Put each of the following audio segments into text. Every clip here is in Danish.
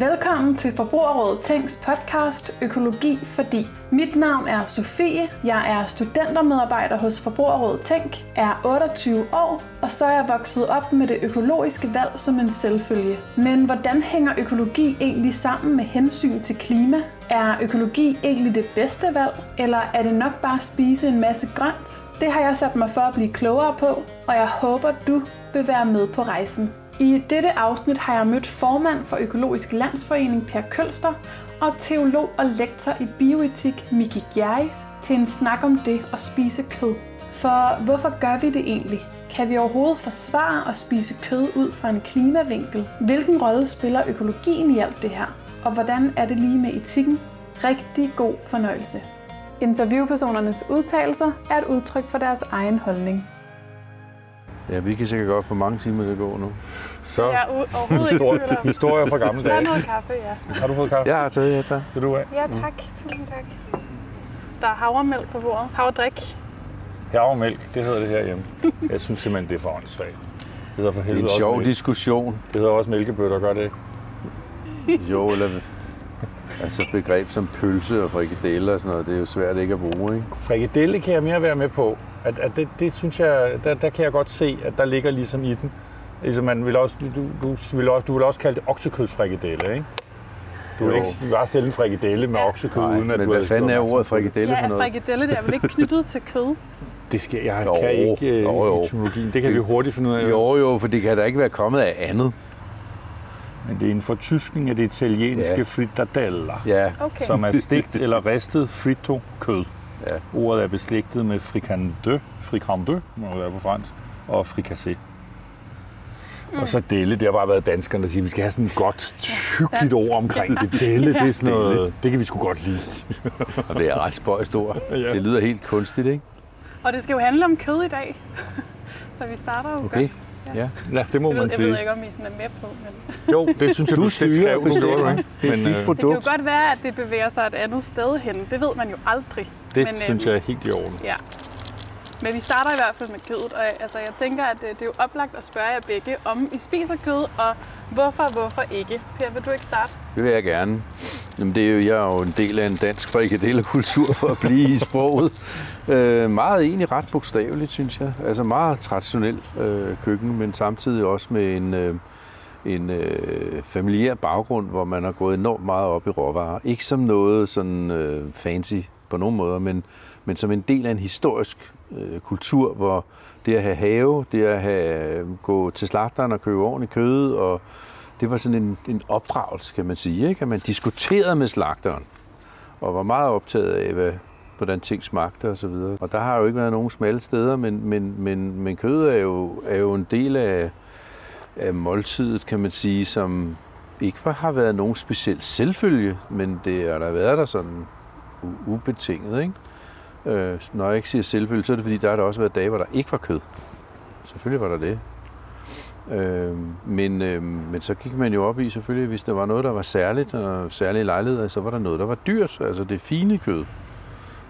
Velkommen til Forbrugerrådet Tænks podcast Økologi fordi. Mit navn er Sofie, jeg er studentermedarbejder hos Forbrugerrådet Tænk, er 28 år, og så er jeg vokset op med det økologiske valg som en selvfølge. Men hvordan hænger økologi egentlig sammen med hensyn til klima? Er økologi egentlig det bedste valg, eller er det nok bare at spise en masse grønt? Det har jeg sat mig for at blive klogere på, og jeg håber, du vil være med på rejsen. I dette afsnit har jeg mødt formand for Økologisk Landsforening Per Kølster og teolog og lektor i bioetik Miki Gjerris til en snak om det at spise kød. For hvorfor gør vi det egentlig? Kan vi overhovedet forsvare at spise kød ud fra en klimavinkel? Hvilken rolle spiller økologien i alt det her? Og hvordan er det lige med etikken? Rigtig god fornøjelse. Interviewpersonernes udtalelser er et udtryk for deres egen holdning. Ja, vi kan sikkert godt få mange timer til at gå nu. Så Jeg er u- overhovedet ikke om. historier fra gamle Der er dage. noget kaffe, ja. Har du fået kaffe? Jeg har taget, jeg tager. Vil du have? Ja, tak. Tusind tak. Der er havremælk på bordet. Havredrik. Havremælk, det hedder det herhjemme. Jeg synes simpelthen, det er for åndssvagt. Det hedder for Det er helvede en sjov mælk. diskussion. Det hedder også mælkebøtter, gør det ikke? Jo, eller altså begreb som pølse og frikadeller og sådan noget, det er jo svært ikke at bruge, ikke? Frikadelle kan jeg mere være med på. At, at det, det, synes jeg, der, der kan jeg godt se, at der ligger ligesom i den. Ligesom man vil også, du, du, vil også, du vil også kalde det oksekødsfrikadelle, ikke? Du vil Jo. ikke bare sælge en frikadelle med oksekød, Nej, uden at men du hvad fanden er ordet det. frikadelle Ja, for er noget? frikadelle det er vel ikke knyttet til kød? Det skal, jeg Jo, kan ikke øh, jo, jo. etymologien. Det kan vi hurtigt finde ud af. Jo, jo, for det kan da ikke være kommet af andet. Men det er en fortyskning af det italienske Ja. fritadeller. Ja, Okay. som er stegt eller ristet fritto kød. Ja. Ordet er beslægtet med fricandeux, fricandeux må det være på fransk, og fricassé. Mm. Og så delle, det har bare været danskerne, der siger, at vi skal have sådan et godt, hyggeligt ord omkring det. Delle, det er sådan Delle. noget, det kan vi sgu godt lide. og det er ret spøjst ord. Ja. Det lyder helt kunstigt, ikke? Og det skal jo handle om kød i dag. Så vi starter jo Okay. godt. Ja. Ja, det må Jeg ved, man jeg ved sige. ikke, om I sådan er med på, men Jo, det synes jeg, Du du, styrer skrev ikke? Det er Men øh, det kan jo godt være, at det bevæger sig et andet sted hen. Det ved man jo aldrig. Det men, synes øhm, jeg er helt i orden. Ja. Men vi starter i hvert fald med kødet, og altså, jeg tænker, at øh, det er jo oplagt at spørge jer begge, om I spiser kød, og hvorfor, hvorfor ikke? Per, vil du ikke starte? Det vil jeg gerne. Jamen, det er jo, jeg er jo en del af en dansk frikadellekultur for at blive i sproget. Øh, meget egentlig ret bogstaveligt, synes jeg. Altså meget traditionel øh, køkken, men samtidig også med en, øh, en øh, familiær baggrund, hvor man har gået enormt meget op i råvarer. Ikke som noget sådan øh, fancy på nogen måder, men, men som en del af en historisk øh, kultur, hvor det at have have, det at have, øh, gå til slagteren og købe ordentligt kød, og det var sådan en, en opdragelse, kan man sige. Ikke? At man diskuterede med slagteren, og var meget optaget af, hvad, hvordan ting smagte og så videre. Og der har jo ikke været nogen smalle steder, men, men, men, men kød er jo, er jo en del af, af måltidet, kan man sige, som ikke har været nogen speciel selvfølge, men det har der været der sådan ubetinget. Ikke? Øh, når jeg ikke siger selvfølgelig, så er det fordi, der har der også været dage, hvor der ikke var kød. Selvfølgelig var der det. Øh, men, øh, men så gik man jo op i selvfølgelig, hvis der var noget, der var særligt, og særlige lejligheder, så var der noget, der var dyrt, altså det fine kød.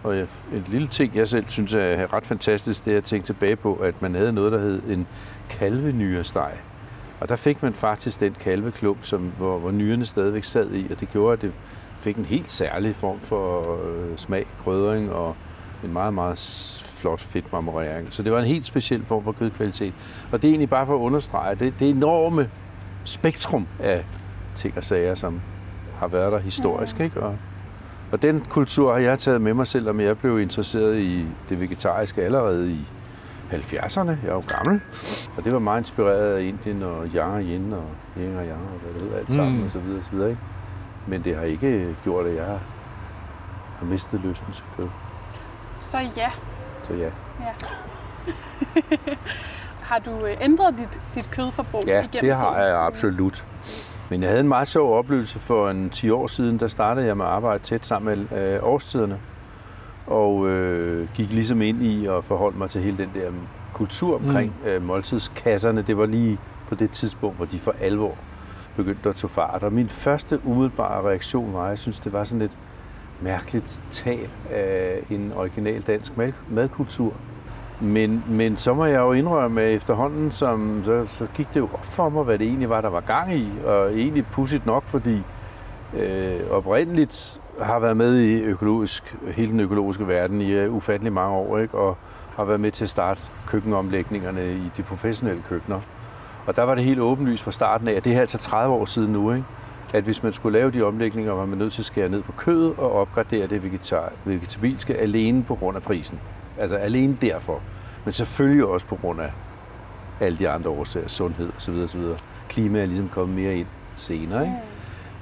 Og jeg- et lille ting, jeg selv synes er ret fantastisk, det er at tænke tilbage på, at man havde noget, der hed en kalvenyresteg. Og der fik man faktisk den kalveklump, som, hvor, hvor nyrene stadigvæk sad i, og det gjorde, at det fik en helt særlig form for øh, smag, krydring og en meget, meget flot fedtmarmorering. Så det var en helt speciel form for kødkvalitet. Og det er egentlig bare for at understrege, det, det enorme spektrum af ting og sager, som har været der historisk. Ikke? Og, og den kultur har jeg taget med mig, selvom jeg blev interesseret i det vegetariske allerede i 70'erne. Jeg er jo gammel. Og det var meget inspireret af Indien og yang og yin og yin og yang og hvad det hedder alt sammen Mm. og så videre, og så videre. Ikke? Men det har ikke gjort, at jeg har mistet lysten til kød. Så ja. Så ja, Har du øh, ændret dit, dit kødforbrug ja igennem det har tiden? jeg absolut. Men jeg havde en meget sjov oplevelse for en 10 år siden. Der startede jeg med at arbejde tæt sammen med øh, årstiderne. Og øh, gik ligesom ind i og forholdt mig til hele den der kultur omkring mm. øh, måltidskasserne. Det var lige på det tidspunkt, hvor de for alvor begyndte at tage fart. Og min første umiddelbare reaktion var, at jeg synes, det var sådan et mærkeligt tab af en original dansk madkultur. Men, men så må jeg jo indrømme, at efterhånden som, så, så gik det jo op for mig, hvad det egentlig var, der var gang i. Og egentlig pudsigt nok, fordi øh, oprindeligt har været med i økologisk, hele den økologiske verden i uh, ufattelig mange år, ikke? og har været med til at starte køkkenomlægningerne i de professionelle køkkener. Og der var det helt åbenlyst fra starten af, at det er altså 30 år siden nu, ikke? at hvis man skulle lave de omlægninger, var man nødt til at skære ned på kødet og opgradere det vegetar, vegetabilske alene på grund af prisen. Altså alene derfor. Men selvfølgelig også på grund af alle de andre årsager, sundhed osv. osv. Klima er ligesom kommet mere ind senere. Ikke?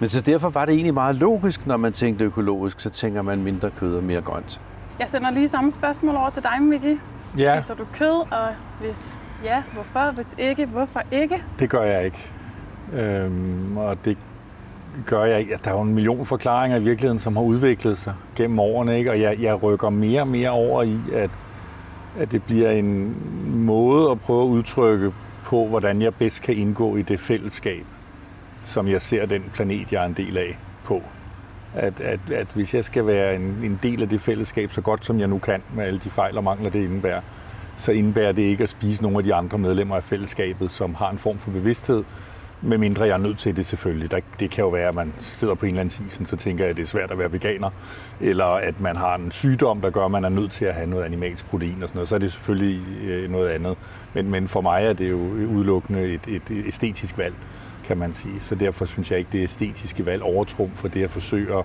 Men så derfor var det egentlig meget logisk, når man tænkte økologisk, så tænker man mindre kød og mere grønt. Jeg sender lige samme spørgsmål over til dig, Miki. Ja, Spiser du kød, og hvis ja, hvorfor? Hvis ikke, hvorfor ikke? det gør jeg ikke. Øhm, og det gør jeg ikke. Der er jo en million forklaringer i virkeligheden, som har udviklet sig gennem årene, ikke? og jeg, jeg rykker mere og mere over i, at, at det bliver en måde at prøve at udtrykke på, hvordan jeg bedst kan indgå i det fællesskab, som jeg ser den planet, jeg er en del af på. At, at, at hvis jeg skal være en, en del af det fællesskab så godt som jeg nu kan, med alle de fejl og mangler, det indebærer, så indebærer det ikke at spise nogle af de andre medlemmer af fællesskabet, som har en form for bevidsthed, medmindre jeg er nødt til det selvfølgelig. Der, det kan jo være, at man sidder på en eller anden isen, så tænker jeg, at det er svært at være veganer, eller at man har en sygdom, der gør, at man er nødt til at have noget animalsk protein og sådan noget, så er det selvfølgelig øh, noget andet. Men, men for mig er det jo udelukkende et, et æstetisk valg, kan man sige. Så derfor synes jeg ikke, det æstetiske valg overtrum for det at forsøge at,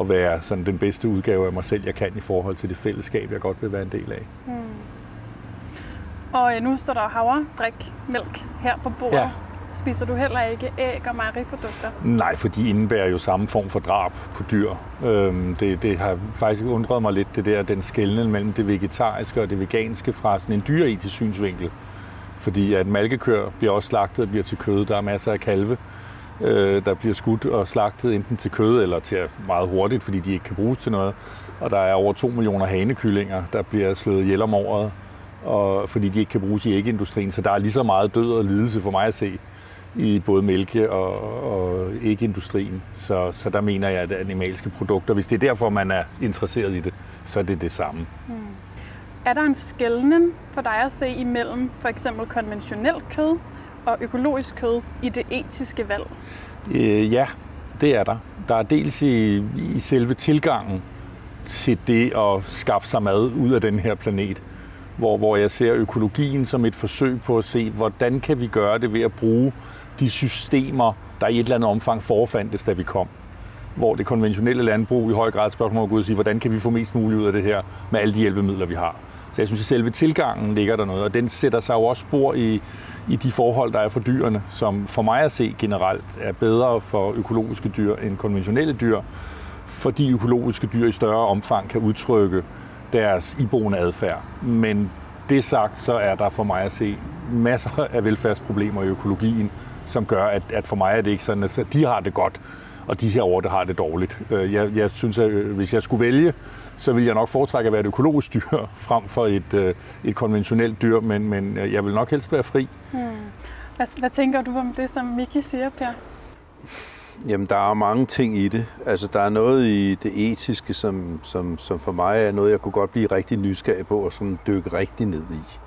at være sådan den bedste udgave af mig selv, jeg kan i forhold til det fællesskab, jeg godt vil være en del af. Mm. Og øh, nu står der havre, drik, mælk her på bordet. Ja. Spiser du heller ikke æg og mejeriprodukter? Nej, for de indebærer jo samme form for drab på dyr. Øhm, det, det har faktisk undret mig lidt, det der, den skelnen mellem det vegetariske og det veganske fra sådan en dyreetisk synsvinkel. Fordi at malkekør bliver også slagtet og bliver til kød. Der er masser af kalve, øh, der bliver skudt og slagtet enten til kød eller til meget hurtigt, fordi de ikke kan bruges til noget. Og der er over 2 millioner hanekyllinger, der bliver slået ihjel om året, og, fordi de ikke kan bruges i ægindustrien. Så der er lige så meget død og lidelse for mig at se i både mælke- og, og ægindustrien. Så, så der mener jeg, at animalske produkter, hvis det er derfor, man er interesseret i det, så er det det samme. Er der en skældning for dig at se imellem for eksempel konventionelt kød og økologisk kød i det etiske valg? Øh, ja, det er der. Der er dels i, i selve tilgangen til det at skaffe sig mad ud af den her planet, hvor, hvor jeg ser økologien som et forsøg på at se, hvordan kan vi gøre det ved at bruge de systemer, der i et eller andet omfang forfandtes, da vi kom. Hvor det konventionelle landbrug i høj grad er et spørgsmål om at ud og sige, hvordan kan vi få mest muligt ud af det her med alle de hjælpemidler, vi har. Så jeg synes, at selve tilgangen ligger der noget, og den sætter sig jo også spor i, i de forhold, der er for dyrene, som for mig at se generelt er bedre for økologiske dyr end konventionelle dyr, fordi økologiske dyr i større omfang kan udtrykke deres iboende adfærd. Men det sagt, så er der for mig at se masser af velfærdsproblemer i økologien, som gør, at, at for mig er det ikke sådan, at de har det godt, og de her over har det dårligt. Øh, jeg, jeg synes, at øh, hvis jeg skulle vælge, så ville jeg nok foretrække at være et økologisk dyr frem for et, øh, et konventionelt dyr, men, men jeg vil nok helst være fri. Hmm. Hvad, hvad tænker du om det, som Miki siger, Per? Jamen, der er mange ting i det. Altså, der er noget i det etiske, som, som, som for mig er noget, jeg kunne godt blive rigtig nysgerrig på, og som dykke rigtig ned i.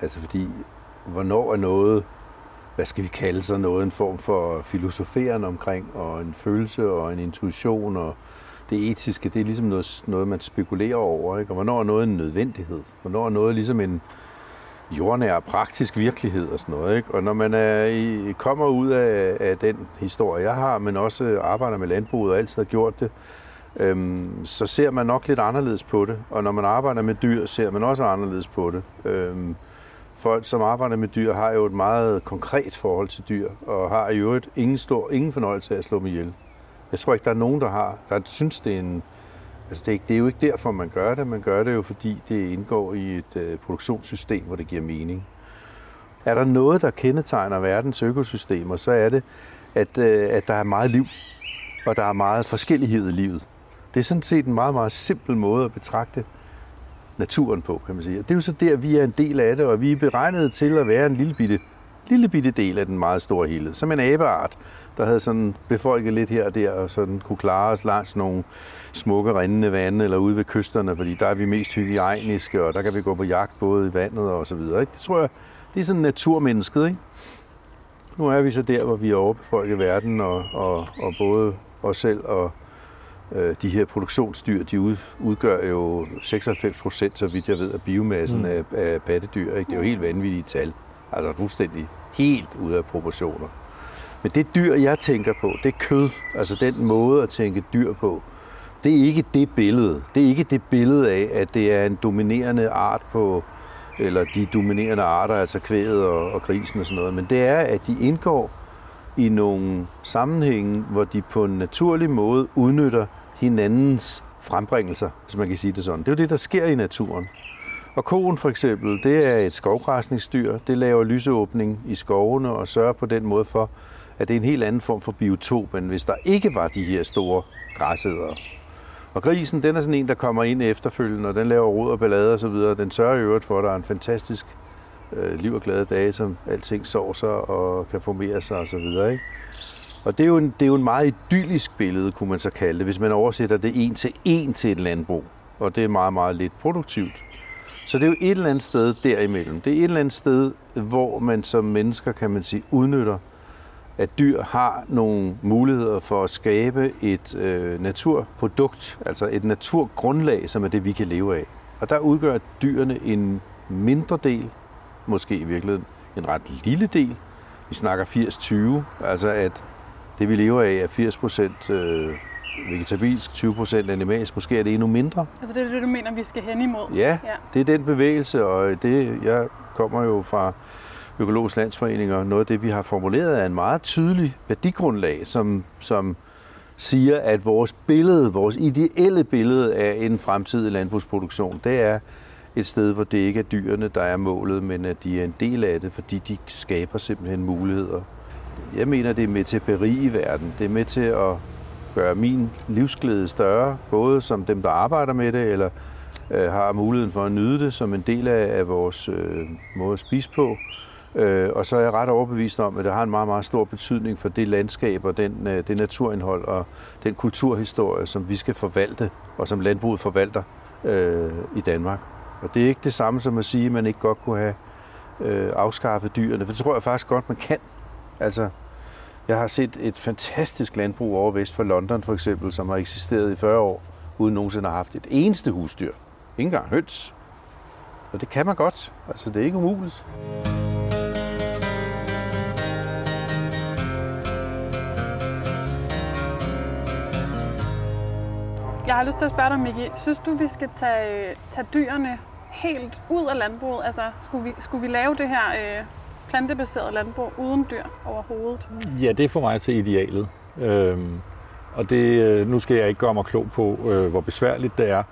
Altså, fordi, hvornår er noget, hvad skal vi kalde så noget, en form for filosoferen omkring, og en følelse og en intuition, og det etiske, det er ligesom noget, noget man spekulerer over, ikke? Og hvornår er noget en nødvendighed? Hvornår er noget ligesom en, jordnær praktisk virkelighed og sådan noget. Ikke? Og når man er i, kommer ud af, af den historie, jeg har, men også arbejder med landbruget og altid har gjort det, øhm, så ser man nok lidt anderledes på det. Og når man arbejder med dyr, ser man også anderledes på det. Øhm, folk, som arbejder med dyr, har jo et meget konkret forhold til dyr, og har i øvrigt ingen, stor, ingen fornøjelse af at slå dem ihjel. Jeg tror ikke, der er nogen, der har, der synes, det er en, Altså det, er ikke- det er jo ikke derfor, man gør det. Man gør det jo, fordi det indgår i et øh, produktionssystem, hvor det giver mening. Er der noget, der kendetegner verdens økosystemer, så er det, at, øh, at der er meget liv, og der er meget forskellighed i livet. Det er sådan set en meget, meget simpel måde at betragte naturen på, kan man sige. Og det er jo så der, vi er en del af det, og vi er beregnet til at være en lille bitte, lille bitte del af den meget store helhed. Som en abeart, der havde sådan befolket lidt her og der, og sådan kunne klare os langs nogle smukke rindende vande, eller ude ved kysterne, fordi der er vi mest hygiejniske, og der kan vi gå på jagt både i vandet og så videre. Ikke? Det tror jeg, det er sådan naturmennesket, ikke? Nu er vi så der, hvor vi er overbefolket verden, og, og, og både os selv og øh, de her produktionsdyr, de ud, udgør jo 96 procent, så vidt jeg ved, af biomassen mm. af, af pattedyr. Ikke? Det er jo helt vanvittige tal. Altså fuldstændig helt ude af proportioner. Men det dyr, jeg tænker på, det er kød. Altså den måde at tænke dyr på. Det er ikke det billede. Det er ikke det billede af, at det er en dominerende art på, eller de dominerende arter, altså kvæget og, og grisen og sådan noget. Men det er, at de indgår i nogle sammenhænge, hvor de på en naturlig måde udnytter hinandens frembringelser, hvis man kan sige det sådan. Det er jo det, der sker i naturen. Og koen for eksempel, det er et skovgræsningsdyr. Det laver lysåbning i skovene og sørger på den måde for, at det er en helt anden form for biotop, end hvis der ikke var de her store græsædere. Og grisen, den er sådan en, der kommer ind efterfølgende, og den laver rod og ballade og så videre. Den sørger i øvrigt for, at der er en fantastisk øh, liv og glade dage, som alting sår sig og kan formere sig og så videre. Ikke? Og det er, jo en, det er jo en meget idyllisk billede, kunne man så kalde det, hvis man oversætter det en til en til et landbrug. Og det er meget, meget lidt produktivt. Så det er jo et eller andet sted derimellem. Det er et eller andet sted, hvor man som mennesker, kan man sige, udnytter, at dyr har nogle muligheder for at skabe et øh, naturprodukt, altså et naturgrundlag, som er det, vi kan leve af. Og der udgør dyrene en mindre del, måske i virkeligheden en ret lille del. Vi snakker 80-20, altså at det vi lever af er 80 procent øh, vegetabilsk, 20 procent animalsk, måske er det endnu mindre. Altså det er det, du mener, vi skal hen imod? Ja, ja, det er den bevægelse, og det, jeg kommer jo fra Økologisk Landsforening, og noget af det, vi har formuleret, er en meget tydelig værdigrundlag, som, som siger, at vores billede, vores ideelle billede af en fremtidig landbrugsproduktion, det er et sted, hvor det ikke er dyrene, der er målet, men at de er en del af det, fordi de skaber simpelthen muligheder jeg mener, det er med til at berige verden. Det er med til at gøre min livsglæde større, både som dem, der arbejder med det, eller øh, har muligheden for at nyde det som en del af, af vores øh, måde at spise på. Øh, og så er jeg ret overbevist om, at det har en meget, meget stor betydning for det landskab og den, øh, det naturindhold og den kulturhistorie, som vi skal forvalte, og som landbruget forvalter øh, i Danmark. Og det er ikke det samme som at sige, at man ikke godt kunne have øh, afskaffet dyrene, for det tror jeg faktisk godt, man kan. Altså, jeg har set et fantastisk landbrug over vest for London for eksempel, som har eksisteret i 40 år, uden nogensinde har haft et eneste husdyr. Ingen engang høns. Og det kan man godt. Altså, det er ikke umuligt. Jeg har lyst til at spørge dig, Miki. Synes du, vi skal tage, øh, tage dyrene helt ud af landbruget? Altså, skulle vi, skulle vi lave det her øh, plantebaseret landbrug uden dyr overhovedet? Ja, det er for mig til idealet. Øhm, og det, øh, nu skal jeg ikke gøre mig klog på, øh, hvor besværligt det er.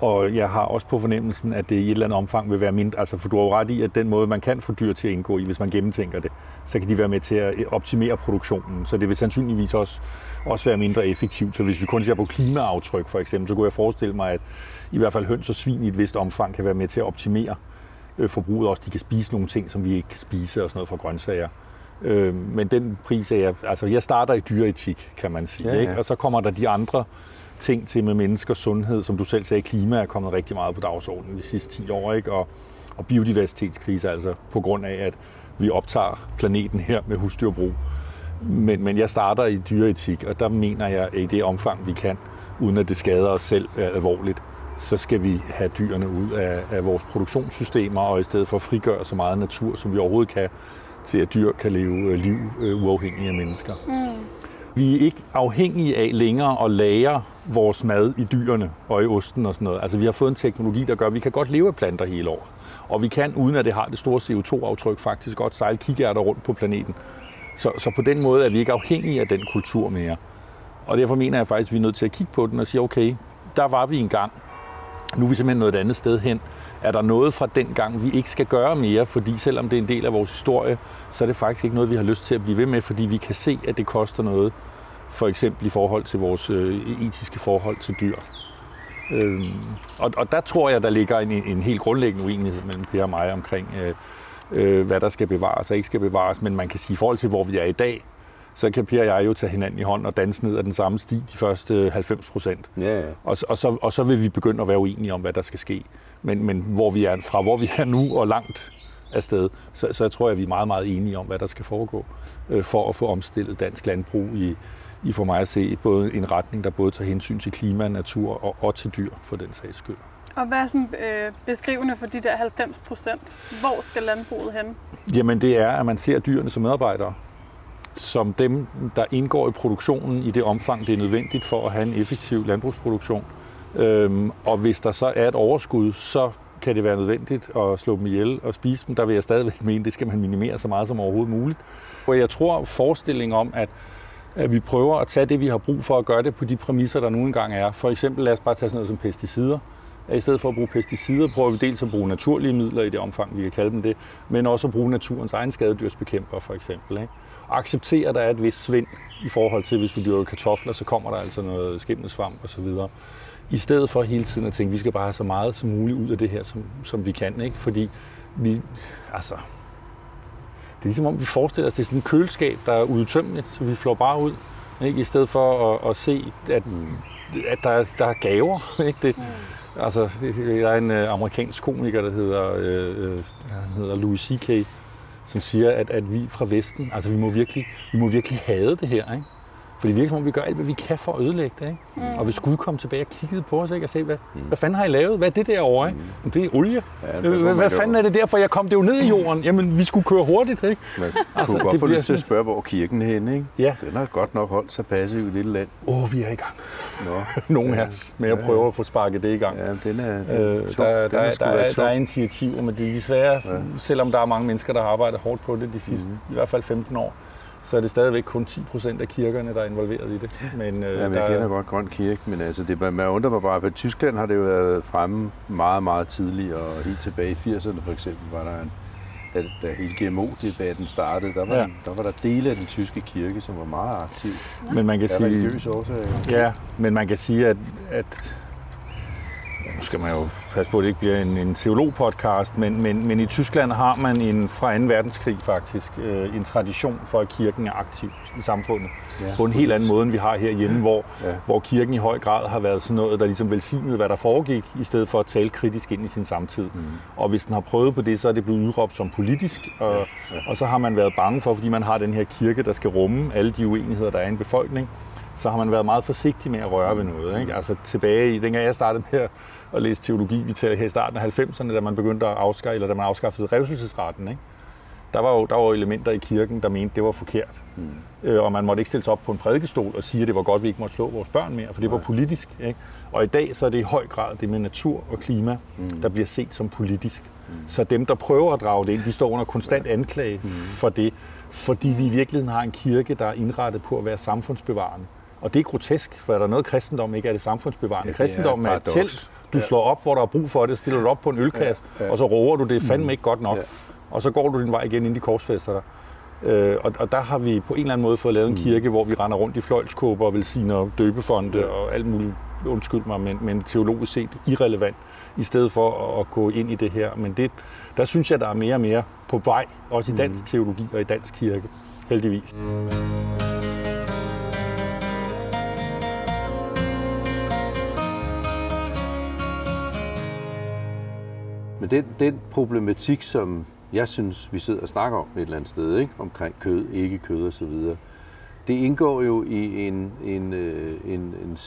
Og jeg har også på fornemmelsen, at det i et eller andet omfang vil være mindre. Altså, for du har jo ret i, at den måde, man kan få dyr til at indgå i, hvis man gennemtænker det, så kan de være med til at øh, optimere produktionen. Så det vil sandsynligvis også, også være mindre effektivt. Så hvis vi kun ser på klimaaftryk for eksempel, så kunne jeg forestille mig, at i hvert fald høns og svin i et vist omfang kan være med til at optimere øh, forbruget også. De kan spise nogle ting, som vi ikke kan spise og sådan noget fra grøntsager. Øh, men den pris er jeg, altså jeg starter i dyreetik, kan man sige. Ja, ja. Ikke? Og så kommer der de andre ting til med menneskers sundhed, som du selv sagde, klima er kommet rigtig meget på dagsordenen de sidste 10 år, ikke? Og, og biodiversitetskrise, altså på grund af, at vi optager planeten her med husdyrbrug. Men, men jeg starter i dyreetik, og der mener jeg, i det omfang, vi kan, uden at det skader os selv alvorligt, så skal vi have dyrene ud af, af vores produktionssystemer, og i stedet for frigøre så meget natur, som vi overhovedet kan, til at dyr kan leve øh, liv øh, uafhængige af mennesker. Mm. Vi er ikke afhængige af længere at lære vores mad i dyrene og i osten og sådan noget. Altså vi har fået en teknologi, der gør, at vi kan godt leve af planter hele året. Og vi kan, uden at det har det store CO2-aftryk, faktisk godt sejle kikærter rundt på planeten. Så, så på den måde er vi ikke afhængige af den kultur mere. Og derfor mener jeg faktisk, at vi er nødt til at kigge på den og sige, okay, der var vi engang, nu er vi simpelthen noget andet sted hen. Er der noget fra den gang, vi ikke skal gøre mere, fordi selvom det er en del af vores historie, så er det faktisk ikke noget, vi har lyst til at blive ved med, fordi vi kan se, at det koster noget, for eksempel i forhold til vores øh, etiske forhold til dyr. Øhm, og, og der tror jeg, der ligger en, en helt grundlæggende uenighed mellem Per og mig omkring, øh, øh, hvad der skal bevares og ikke skal bevares. Men man kan sige, i forhold til, hvor vi er i dag, så kan Per og jeg jo tage hinanden i hånd og danse ned ad den samme sti de første 90 procent. Ja, ja. Og, og, så, og så vil vi begynde at være uenige om, hvad der skal ske. Men, men hvor vi er, fra hvor vi er nu og langt afsted, så, så jeg tror jeg, at vi er meget, meget enige om, hvad der skal foregå øh, for at få omstillet dansk landbrug i, i for mig at se både en retning, der både tager hensyn til klima, natur og, og til dyr for den sags skyld. Og hvad er sådan øh, beskrivende for de der 90 procent? Hvor skal landbruget hen? Jamen det er, at man ser dyrene som medarbejdere som dem, der indgår i produktionen i det omfang, det er nødvendigt for at have en effektiv landbrugsproduktion. Øhm, og hvis der så er et overskud, så kan det være nødvendigt at slå dem ihjel og spise dem. Der vil jeg stadigvæk mene, det skal man minimere så meget som overhovedet muligt. Og jeg tror forestillingen om, at, at vi prøver at tage det, vi har brug for at gøre det på de præmisser, der nu engang er. For eksempel lad os bare tage sådan noget som pesticider. At I stedet for at bruge pesticider, prøver vi dels at bruge naturlige midler i det omfang, vi kan kalde dem det, men også at bruge naturens egen skadedyrsbekæmper for eksempel. Ikke? Acceptere, at der er et vist svind i forhold til, hvis du dyrker kartofler, så kommer der altså noget skimmelsvamp osv. I stedet for hele tiden at tænke, at vi skal bare have så meget som muligt ud af det her, som, som vi kan. Ikke? Fordi vi, altså, det er ligesom om, vi forestiller os, at det er sådan et køleskab, der er udtømmeligt, så vi flår bare ud. Ikke? I stedet for at, at se, at, at der, der er gaver. Ikke? Det, altså, der er en øh, amerikansk komiker, der hedder, øh, øh han hedder Louis C.K., som siger, at, at vi fra Vesten, altså vi må virkelig, vi må virkelig hade det her, ikke? For det virker som om, vi gør alt, hvad vi kan for at ødelægge det. Ikke? Mm. Og hvis Gud kom tilbage og kiggede på os ikke? og sagde, hvad, mm. hvad fanden har I lavet? Hvad er det derovre? Ikke? Mm. Det er olie. Ja, det hvad, hvad fanden er det der, for jeg kom det jo ned i jorden? Jamen, vi skulle køre hurtigt. Ikke? Man altså, kunne godt det få lyst til at spørge, hvor kirken er henne. Ikke? Ja. Den har godt nok holdt sig passiv i et lille land. Åh, oh, vi er i gang. Nå. Nogle ja. af os. Men jeg prøver at få sparket det i gang. Ja, den er, den øh, der, der, der, der, er, der er initiativer, men det er desværre, ja. selvom der er mange mennesker, der har arbejdet hårdt på det de sidste, mm. i hvert fald 15 år, så er det stadigvæk kun 10 procent af kirkerne, der er involveret i det. Men, øh, ja, men jeg kender godt Grøn Kirke, men altså, det, man undrer mig bare, for Tyskland har det jo været fremme meget, meget tidligt, og helt tilbage i 80'erne for eksempel var der en, da, da hele GMO-debatten startede, der var, ja. der var der dele af den tyske kirke, som var meget aktiv. Men man kan sige, Ja, men man kan sige, at, at nu skal man jo passe på, at det ikke bliver en, en teologpodcast, men, men, men i Tyskland har man en, fra 2. verdenskrig faktisk øh, en tradition for, at kirken er aktiv i samfundet. Ja, på en helt anden måde, end vi har herhjemme, hvor, ja. hvor kirken i høj grad har været sådan noget, der ligesom velsignede, hvad der foregik, i stedet for at tale kritisk ind i sin samtid. Mm. Og hvis den har prøvet på det, så er det blevet udråbt som politisk, og, ja. Ja. og så har man været bange for, fordi man har den her kirke, der skal rumme alle de uenigheder, der er i en befolkning, så har man været meget forsigtig med at røre ved noget. Ikke? Altså tilbage i, dengang jeg startede med at læse teologi, vi tager her i starten af 90'erne, da man begyndte at afskaffe, eller da man afskaffede revselsesretten, ikke? Der var jo der var elementer i kirken, der mente, det var forkert. Mm. Øh, og man måtte ikke stille sig op på en prædikestol og sige, at det var godt, at vi ikke måtte slå vores børn mere, for det var politisk. Ikke? Og i dag så er det i høj grad det med natur og klima, mm. der bliver set som politisk. Mm. Så dem, der prøver at drage det ind, de står under konstant anklage mm. for det, fordi vi i virkeligheden har en kirke, der er indrettet på at være samfundsbevarende. Og det er grotesk, for er der noget kristendom ikke er det samfundsbevarende. Ja, Kristendom er et telt, du ja. slår op, hvor der er brug for det, stiller du op på en ølkasse, ja. Ja. og så roer du det fandme ikke godt nok. Ja. Og så går du din vej igen ind i korsfester der. Øh, og, og der har vi på en eller anden måde fået lavet en mm. kirke, hvor vi render rundt i fløjlskåber og velsigner døbefonde ja. og alt muligt, undskyld mig, men, men teologisk set irrelevant, i stedet for at, at gå ind i det her. Men det, der synes jeg, der er mere og mere på vej, også i dansk mm. teologi og i dansk kirke, heldigvis. Mm. Men den, den problematik, som jeg synes, vi sidder og snakker om et eller andet sted, ikke? omkring kød, ikke kød og så videre, det indgår jo i en, en, øh, en, en,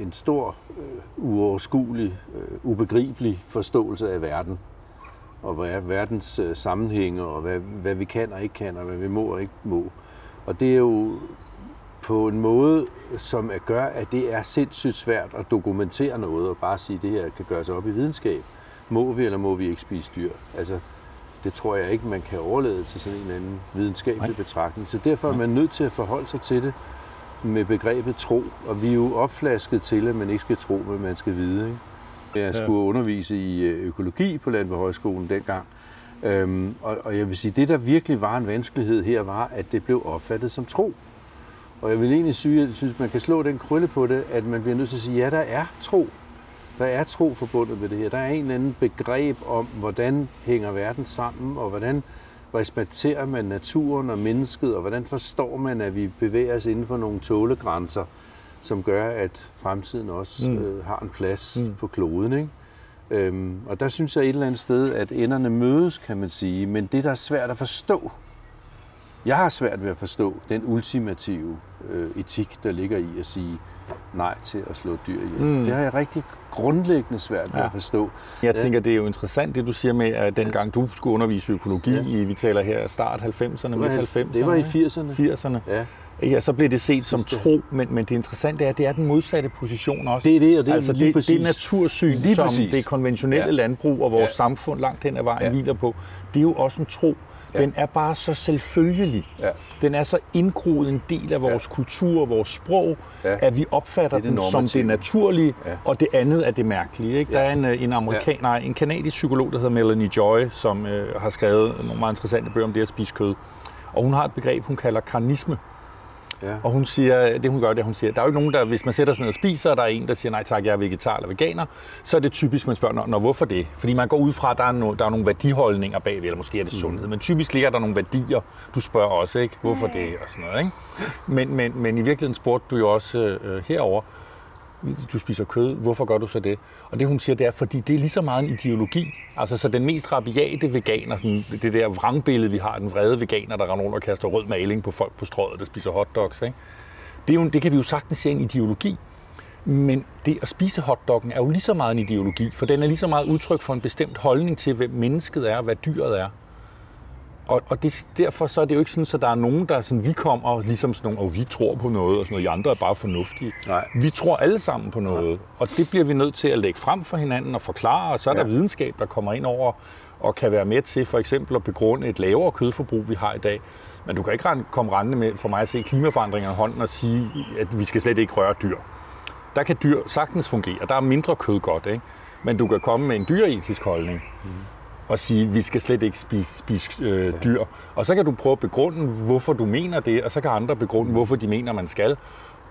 en stor, øh, uoverskuelig, øh, ubegribelig forståelse af verden. Og hvad er verdens sammenhænge, og hvad, hvad vi kan og ikke kan, og hvad vi må og ikke må. Og det er jo på en måde, som gør, at det er sindssygt svært at dokumentere noget, og bare sige, at det her kan gøres op i videnskab må vi eller må vi ikke spise dyr? Altså, det tror jeg ikke, man kan overlade til sådan en eller anden videnskabelig Nej. betragtning. Så derfor er man nødt til at forholde sig til det med begrebet tro. Og vi er jo opflasket til, at man ikke skal tro, men man skal vide. Ikke? Jeg skulle undervise i øh, økologi på Landbrugshøjskolen dengang. Øhm, og, og jeg vil sige, det der virkelig var en vanskelighed her, var, at det blev opfattet som tro. Og jeg vil egentlig sige, at jeg synes, man kan slå den krølle på det, at man bliver nødt til at sige, ja, der er tro. Der er tro forbundet med det her. Der er en eller anden begreb om, hvordan hænger verden sammen, og hvordan respekterer man naturen og mennesket, og hvordan forstår man, at vi bevæger os inden for nogle tålegrænser, som gør, at fremtiden også mm. øh, har en plads mm. på kloden. Ikke? Øhm, og der synes jeg et eller andet sted, at enderne mødes, kan man sige, men det, der er svært at forstå, jeg har svært ved at forstå den ultimative øh, etik, der ligger i at sige nej til at slå dyr ihjel. Mm. Det har jeg rigtig grundlæggende svært ved ja. at forstå. Jeg tænker, det er jo interessant, det du siger med, at dengang du skulle undervise økologi ja. i, vi taler her start 90'erne, midt 90'erne. Det var i 80'erne. 80'erne. Ja. Ja, så bliver det set som tro, men, men det interessante er, at det er den modsatte position også. Det er det, og det er altså lige det, præcis. det natursyn, lige som præcis. det konventionelle ja. landbrug og vores ja. samfund langt hen ad vejen ja. hviler på, det er jo også en tro. Ja. Den er bare så selvfølgelig. Ja. Den er så indgroet en del af vores ja. kultur, vores sprog, ja. at vi opfatter det det den som det naturlige, ja. og det andet er det mærkelige. Ikke? Ja. Der er en, øh, en, amerikan, ja. nej, en kanadisk psykolog, der hedder Melanie Joy, som øh, har skrevet nogle meget interessante bøger om det at spise kød. Og hun har et begreb, hun kalder karnisme. Ja. Og hun siger, det hun gør, det hun siger, der er jo ikke nogen, der, hvis man sætter sig ned og spiser, og der er en, der siger, nej tak, jeg er vegetar eller veganer, så er det typisk, man spørger, når, hvorfor det? Fordi man går ud fra, at der er, no, der er nogle værdiholdninger bagved, eller måske er det mm. sundhed, mm. men typisk ligger der nogle værdier. Du spørger også, ikke? Hvorfor det? Og sådan noget, ikke? Men, men, men i virkeligheden spurgte du jo også øh, herover du spiser kød, hvorfor gør du så det? Og det hun siger, det er, fordi det er lige så meget en ideologi. Altså så den mest rabiate veganer, sådan det der vrangbillede, vi har, den vrede veganer, der render rundt og kaster rød maling på folk på strøget, der spiser hotdogs, ikke? Det, er jo, det kan vi jo sagtens se en ideologi. Men det at spise hotdoggen er jo lige så meget en ideologi, for den er lige så meget udtryk for en bestemt holdning til, hvem mennesket er, hvad dyret er. Og, og det, derfor så er det jo ikke sådan, at der er nogen, der sådan, vi kommer ligesom sådan nogle, og vi tror på noget, og sådan noget, de andre er bare fornuftige. Nej. Vi tror alle sammen på noget, Nej. og det bliver vi nødt til at lægge frem for hinanden og forklare, og så er ja. der videnskab, der kommer ind over og kan være med til for eksempel at begrunde et lavere kødforbrug, vi har i dag. Men du kan ikke komme rendende med for mig at se klimaforandringer i hånden og sige, at vi skal slet ikke røre dyr. Der kan dyr sagtens fungere. Der er mindre kød godt, ikke? Men du kan komme med en dyreetisk holdning. Mm og sige, at vi skal slet ikke spise, spise øh, dyr. Og så kan du prøve at begrunde, hvorfor du mener det, og så kan andre begrunde, hvorfor de mener, man skal.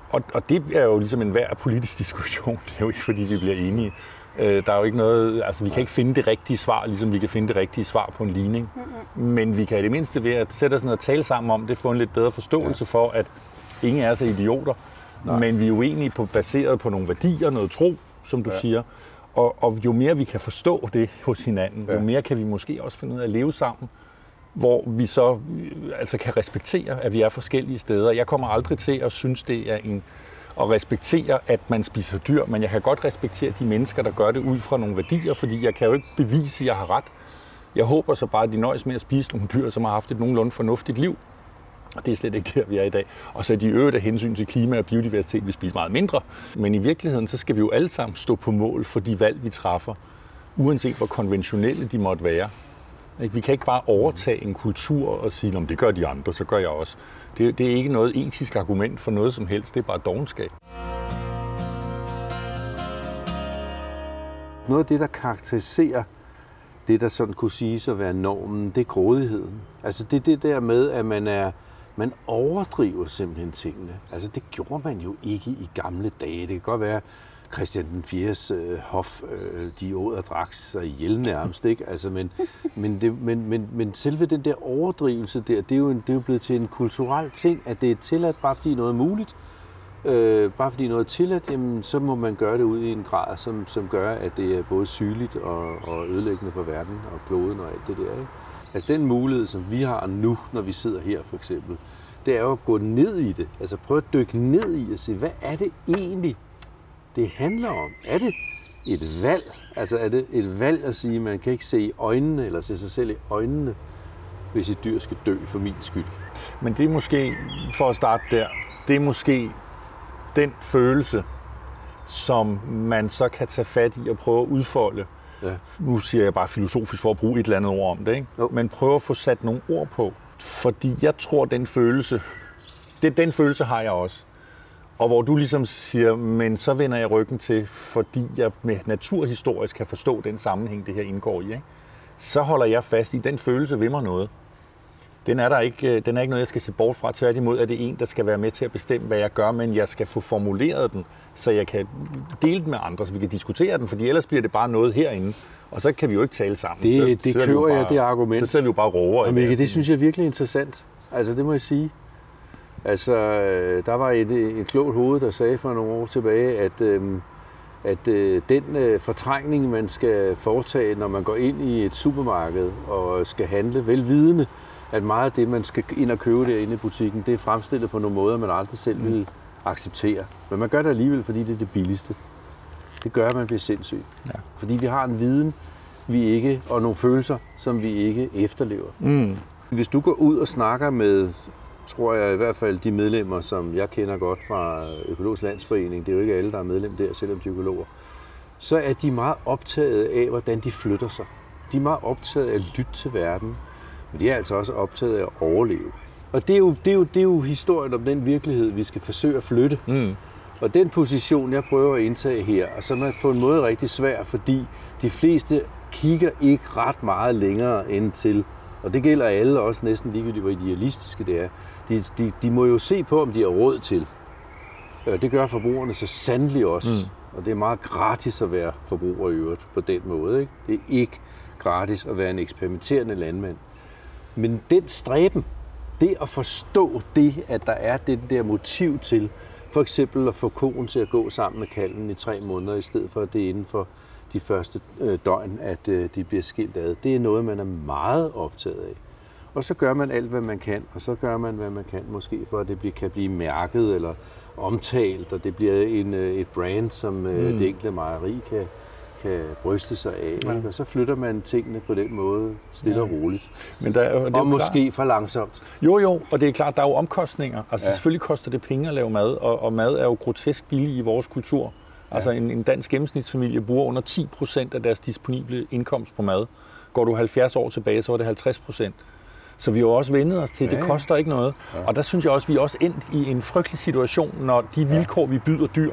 Og, og det er jo ligesom en hver politisk diskussion. Det er jo ikke, fordi vi bliver enige. Øh, der er jo ikke noget, altså vi kan ikke finde det rigtige svar, ligesom vi kan finde det rigtige svar på en ligning. Men vi kan i det mindste ved at sætte os ned og tale sammen om det, få en lidt bedre forståelse for, at ingen er så idioter, Nej. men vi er uenige på, baseret på nogle værdier, noget tro, som du ja. siger. Og, og jo mere vi kan forstå det hos hinanden, ja. jo mere kan vi måske også finde ud af at leve sammen, hvor vi så øh, altså kan respektere, at vi er forskellige steder. Jeg kommer aldrig til at synes, det er en at respektere, at man spiser dyr, men jeg kan godt respektere de mennesker, der gør det ud fra nogle værdier, fordi jeg kan jo ikke bevise, at jeg har ret. Jeg håber så bare, at de nøjes med at spise nogle dyr, som har haft et nogenlunde fornuftigt liv. Og det er slet ikke der, vi er i dag. Og så er de øvrigt af hensyn til klima og biodiversitet, vi spiser meget mindre. Men i virkeligheden, så skal vi jo alle sammen stå på mål for de valg, vi træffer, uanset hvor konventionelle de måtte være. Vi kan ikke bare overtage en kultur og sige, om det gør de andre, så gør jeg også. Det, det er ikke noget etisk argument for noget som helst, det er bare dogenskab. Noget af det, der karakteriserer det, der sådan kunne siges at være normen, det er grådigheden. Altså det er det der med, at man er man overdriver simpelthen tingene. Altså det gjorde man jo ikke i gamle dage. Det kan godt være, Christian den 4. Øh, hof, øh, de åd og drak sig ihjel nærmest, ikke? Altså, men, men, det, men, men, men selve den der overdrivelse der, det er, jo en, det er jo blevet til en kulturel ting, at det er tilladt, bare fordi noget er muligt. Øh, bare fordi noget er tilladt, jamen, så må man gøre det ud i en grad, som, som gør, at det er både sygeligt og, og ødelæggende for verden og kloden og alt det der. Ikke? Altså den mulighed, som vi har nu, når vi sidder her for eksempel, det er jo at gå ned i det. Altså prøve at dykke ned i og se, hvad er det egentlig, det handler om? Er det et valg? Altså er det et valg at sige, at man kan ikke se i øjnene, eller se sig selv i øjnene, hvis et dyr skal dø for min skyld? Men det er måske, for at starte der, det er måske den følelse, som man så kan tage fat i og prøve at udfolde. Ja. Nu siger jeg bare filosofisk for at bruge et eller andet ord om det, ikke? Jo. men prøve at få sat nogle ord på. Fordi jeg tror, den følelse, det, den følelse har jeg også. Og hvor du ligesom siger, men så vender jeg ryggen til, fordi jeg med naturhistorisk kan forstå den sammenhæng, det her indgår i. Ikke? Så holder jeg fast i, den følelse ved mig noget. Den er der ikke, øh, den er ikke noget, jeg skal se bort fra. Tværtimod er det en, der skal være med til at bestemme, hvad jeg gør, men jeg skal få formuleret den, så jeg kan dele den med andre, så vi kan diskutere den, fordi ellers bliver det bare noget herinde. Og så kan vi jo ikke tale sammen. Det, så, det jo køber jeg, bare- det argument. Så sidder vi jo bare råber. Og Mikke, det synes jeg er virkelig interessant. Altså, det må jeg sige. Altså, øh, der var et, et klogt hoved, der sagde for nogle år tilbage, at, øhm, at øh, den øh, fortrængning, man skal foretage, når man går ind i et supermarked og skal handle, velvidende, at meget af det, man skal ind og købe derinde i butikken, det er fremstillet på nogle måder, man aldrig selv vil acceptere. Men man gør det alligevel, fordi det er det billigste. Det gør, at man bliver sindssyg. Ja. Fordi vi har en viden, vi ikke, og nogle følelser, som vi ikke efterlever. Mm. Hvis du går ud og snakker med, tror jeg i hvert fald de medlemmer, som jeg kender godt fra Økologisk Landsforening, det er jo ikke alle, der er medlem der, selvom de er økologer, så er de meget optaget af, hvordan de flytter sig. De er meget optaget af at lytte til verden, men de er altså også optaget af at overleve. Og det er jo, det er jo, det er jo historien om den virkelighed, vi skal forsøge at flytte. Mm. Og den position, jeg prøver at indtage her, og som er på en måde rigtig svær, fordi de fleste kigger ikke ret meget længere end til, og det gælder alle også næsten ligegyldigt, hvor idealistiske det er. De, de, de må jo se på, om de har råd til. Og det gør forbrugerne så sandelig også. Mm. Og det er meget gratis at være forbruger i øvrigt på den måde. Ikke? Det er ikke gratis at være en eksperimenterende landmand. Men den stræben, det at forstå det, at der er det der motiv til, for eksempel at få koen til at gå sammen med kalven i tre måneder, i stedet for at det er inden for de første øh, døgn, at øh, de bliver skilt ad. Det er noget, man er meget optaget af. Og så gør man alt, hvad man kan, og så gør man, hvad man kan, måske for at det kan blive mærket eller omtalt, og det bliver en, øh, et brand, som øh, Mm. det enkelte mejeri kan, kan bryste sig af. Ja. Ja. Og så flytter man tingene på den måde, stille og roligt. Men der, er det er Og måske klart. for langsomt. Jo, jo, og det er klart, der er jo omkostninger. Altså Ja. ja. selvfølgelig koster det penge at lave mad, og, og mad er jo grotesk billig i vores kultur. Altså en, en dansk gennemsnitsfamilie bruger under 10 procent af deres disponible indkomst på mad. Går du 70 år tilbage, så var det 50 procent. Så vi har også vendet os til, at det Ja, ja. koster ikke noget. Og der synes jeg også, at vi er også endt i en frygtelig situation, når de vilkår, vi byder dyr,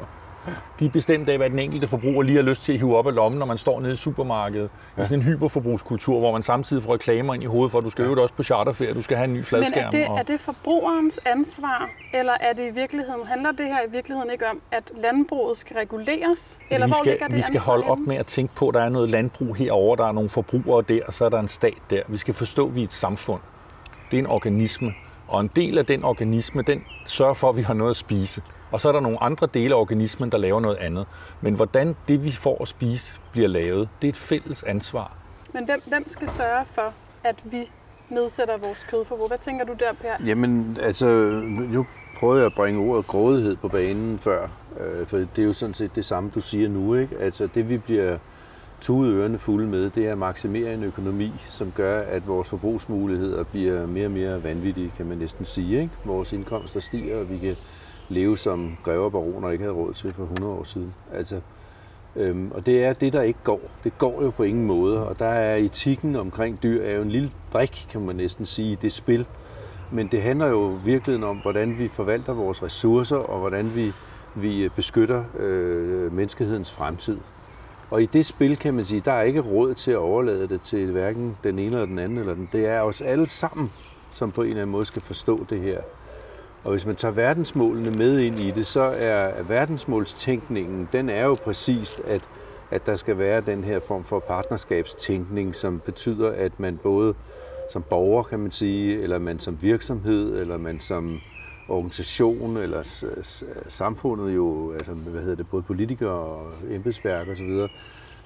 de er bestemt af, hvad den enkelte forbruger lige har lyst til at hive op af lommen, når man står nede i supermarkedet. Ja. I sådan en hyperforbrugskultur, hvor man samtidig får reklamer ind i hovedet for, at du skal øve dig også på charterferie, du skal have en ny Men fladskærm. er det, og... er det forbrugerens ansvar, eller er det i virkeligheden, handler det her i virkeligheden ikke om, at landbruget skal reguleres? Eller vi hvor skal, ligger det vi skal holde op med at tænke på, at der er noget landbrug herover, der er nogle forbrugere der, og så er der en stat der. Vi skal forstå, at vi er et samfund. Det er en organisme. Og en del af den organisme, den sørger for, at vi har noget at spise. Og så er der nogle andre dele af organismen, der laver noget andet. Men hvordan det, vi får at spise, bliver lavet, det er et fælles ansvar. Men hvem, hvem skal sørge for, at vi nedsætter vores kødforbrug? Hvad tænker du der, Per? Jamen, altså, nu prøvede jeg at bringe ordet grådighed på banen før, øh, for det er jo sådan set det samme, du siger nu, ikke? Altså, det vi bliver tudet ørerne fulde med, det er at maksimere en økonomi, som gør, at vores forbrugsmuligheder bliver mere og mere vanvittige, kan man næsten sige, ikke? Vores indkomster stiger, og vi kan leve som grever og baroner ikke havde råd til for 100 år siden. Altså, Øhm, og det er det, der ikke går. Det går jo på ingen måde, og der er etikken omkring dyr er jo en lille brik, kan man næsten sige, i det spil. Men det handler jo virkelig om, hvordan vi forvalter vores ressourcer, og hvordan vi, vi øh, beskytter øh, menneskehedens fremtid. Og i det spil, kan man sige, der er ikke råd til at overlade det til hverken den ene eller den anden. Eller den. Det er os alle sammen, som på en eller anden måde skal forstå det her. Og hvis man tager verdensmålene med ind i det, så er verdensmålstænkningen, den er jo præcist, at, at der skal være den her form for partnerskabstænkning, som betyder, at man både som borger, kan man sige, eller man som virksomhed, eller man som organisation, eller s- s- samfundet jo, altså hvad hedder det, både politikere og embedsværk osv.,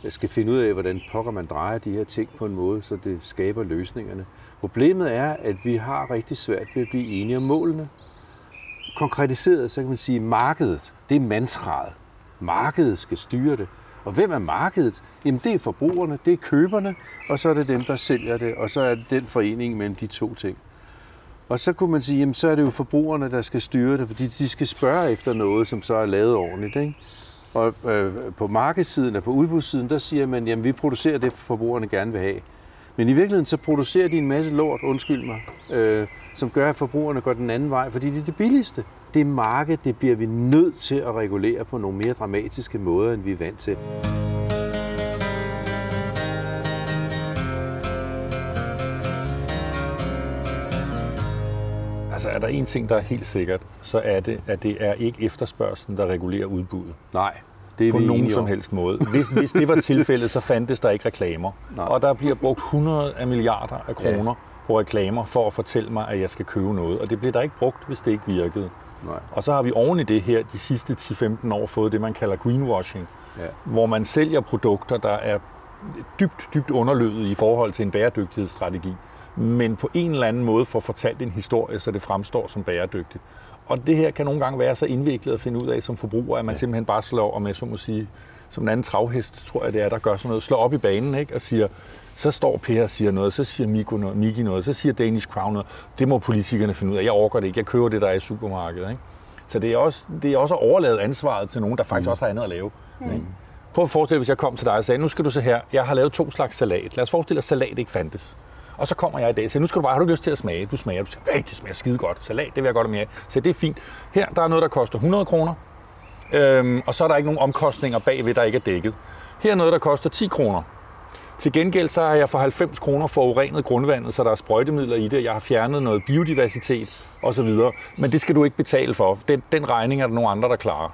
skal finde ud af, hvordan pokker man drejer de her ting på en måde, så det skaber løsningerne. Problemet er, at vi har rigtig svært ved at blive enige om målene konkretiseret, så kan man sige, markedet, det er mantraet. Markedet skal styre det. Og hvem er markedet? Jamen det er forbrugerne, det er køberne, og så er det dem, der sælger det, og så er det den forening mellem de to ting. Og så kunne man sige, jamen så er det jo forbrugerne, der skal styre det, fordi de skal spørge efter noget, som så er lavet ordentligt. Ikke? Og øh, på markedssiden og på udbudssiden, der siger man, jamen vi producerer det, forbrugerne gerne vil have. Men i virkeligheden så producerer de en masse lort, undskyld mig, øh, som gør, at forbrugerne går den anden vej, fordi det er det billigste. Det marked, det bliver vi nødt til at regulere på nogle mere dramatiske måder, end vi er vant til. Altså er der en ting, der er helt sikkert, så er det, at det er ikke efterspørgselen, der regulerer udbuddet. Nej, det er på nogen som om. helst måde. Hvis, hvis det var tilfældet, så fandtes der ikke reklamer. Nej. Og der bliver brugt 100 af milliarder af kroner på reklamer for at fortælle mig, at jeg skal købe noget. Og det bliver der ikke brugt, hvis det ikke virkede. Nej. Og så har vi oven i det her de sidste 10-15 år fået det, man kalder greenwashing, Ja. hvor man sælger produkter, der er dybt, dybt underlødet i forhold til en bæredygtighedsstrategi, men på en eller anden måde får fortalt en historie, så det fremstår som bæredygtigt. Og det her kan nogle gange være så indviklet at finde ud af som forbruger, at man ja. simpelthen bare slår, om jeg så må sige, som en anden travhest, tror jeg det er, der gør sådan noget, slår op i banen ikke? og siger, så står Per og siger noget, så siger Miko noget, Miki noget, så siger Danish Crown noget. Det må politikerne finde ud af. Jeg overgår det ikke. Jeg køber det, der er i supermarkedet. Ikke? Så det er, også, det er også at overlade ansvaret til nogen, der faktisk mm. også har andet at lave. Mm. Ikke? Prøv at forestille dig, hvis jeg kom til dig og sagde, nu skal du se her, jeg har lavet to slags salat. Lad os forestille dig, at salat ikke fandtes. Og så kommer jeg i dag og siger, nu skal du bare, har du lyst til at smage? Du smager, du siger, hey, det smager skide godt. Salat, det vil jeg godt have mere af. Så det er fint. Her, der er noget, der koster 100 kroner. Øhm, og så er der ikke nogen omkostninger bagved, der ikke er dækket. Her er noget, der koster 10 kroner. Til gengæld så har jeg for 90 kroner forurenet grundvandet, så der er sprøjtemidler i det. Jeg har fjernet noget biodiversitet osv. Men det skal du ikke betale for. Den, den regning er der nogle andre, der klarer.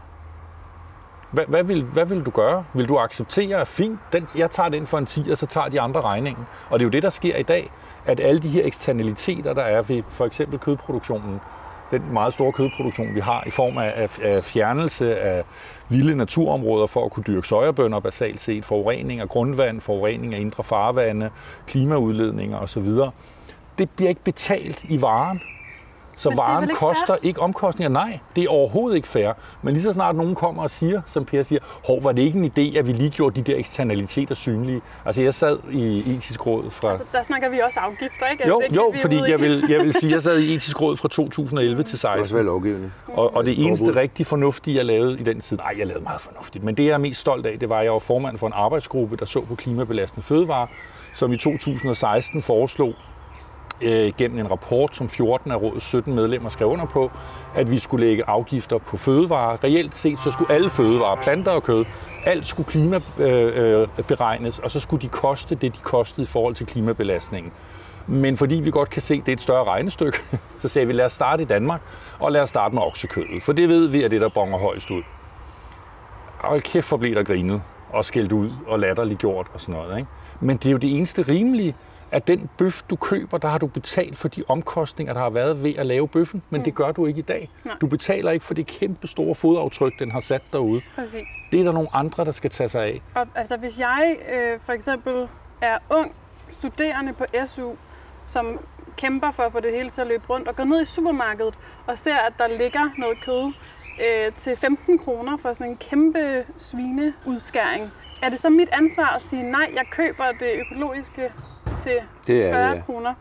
Hvad, hvad, vil, hvad vil du gøre? Vil du acceptere, at fint, den, jeg tager den for en 10, og så tager de andre regningen? Og det er jo det, der sker i dag, at alle de her eksternaliteter, der er ved for eksempel kødproduktionen, den meget store kødproduktion, vi har i form af, af, af fjernelse af vilde naturområder for at kunne dyrke sojabønder basalt set, forurening af grundvand, forurening af indre farvande, klimaudledninger osv., det bliver ikke betalt i varen. Så Men det varen ikke koster fair? ikke omkostninger. Nej, det er overhovedet ikke fair. Men lige så snart nogen kommer og siger, som Per siger, hov, var det ikke en idé, at vi lige gjorde de der eksternaliteter synlige? Altså jeg sad i etisk råd fra... Altså, der snakker vi også afgifter, ikke? Jo, det ikke jo, det, vi fordi jeg vil, jeg vil sige, at jeg sad i etisk råd fra 2011 til Det kan også 16. være. Og, og det eneste Forbud. rigtig fornuftige, jeg lavede i den tid, nej, jeg lavede meget fornuftigt, men det jeg er mest stolt af, det var, at jeg var formand for en arbejdsgruppe, der så på klimabelastende fødevarer, som i 2016 foreslog øh, gennem en rapport, som 14 af rådets 17 medlemmer skrev under på, at vi skulle lægge afgifter på fødevarer. Reelt set, så skulle alle fødevarer, planter og kød, alt skulle klimaberegnes, øh, øh, beregnes, og så skulle de koste det, de kostede i forhold til klimabelastningen. Men fordi vi godt kan se, at det er et større regnestykke, så sagde vi, lad os starte i Danmark, og lad os starte med oksekødet. For det ved vi, er det, der bonger højst ud. Og kæft, hvor blev der grinet og skældt ud og latterliggjort og sådan noget. Ikke? Men det er jo det eneste rimelige, at den bøf, du køber, der har du betalt for de omkostninger, der har været ved at lave bøffen, men det gør du ikke i dag. Nej. Du betaler ikke for det kæmpe store fodaftryk, den har sat derude. Præcis. Det er der nogle andre, der skal tage sig af. Og, altså, hvis jeg øh, for eksempel er ung studerende på SU, som kæmper for at få det hele til at løbe rundt, og går ned i supermarkedet og ser, at der ligger noget kød øh, til 15 kroner for sådan en kæmpe svineudskæring, er det så mit ansvar at sige, nej, jeg køber det økologiske til Det er 40 det, ja. kroner?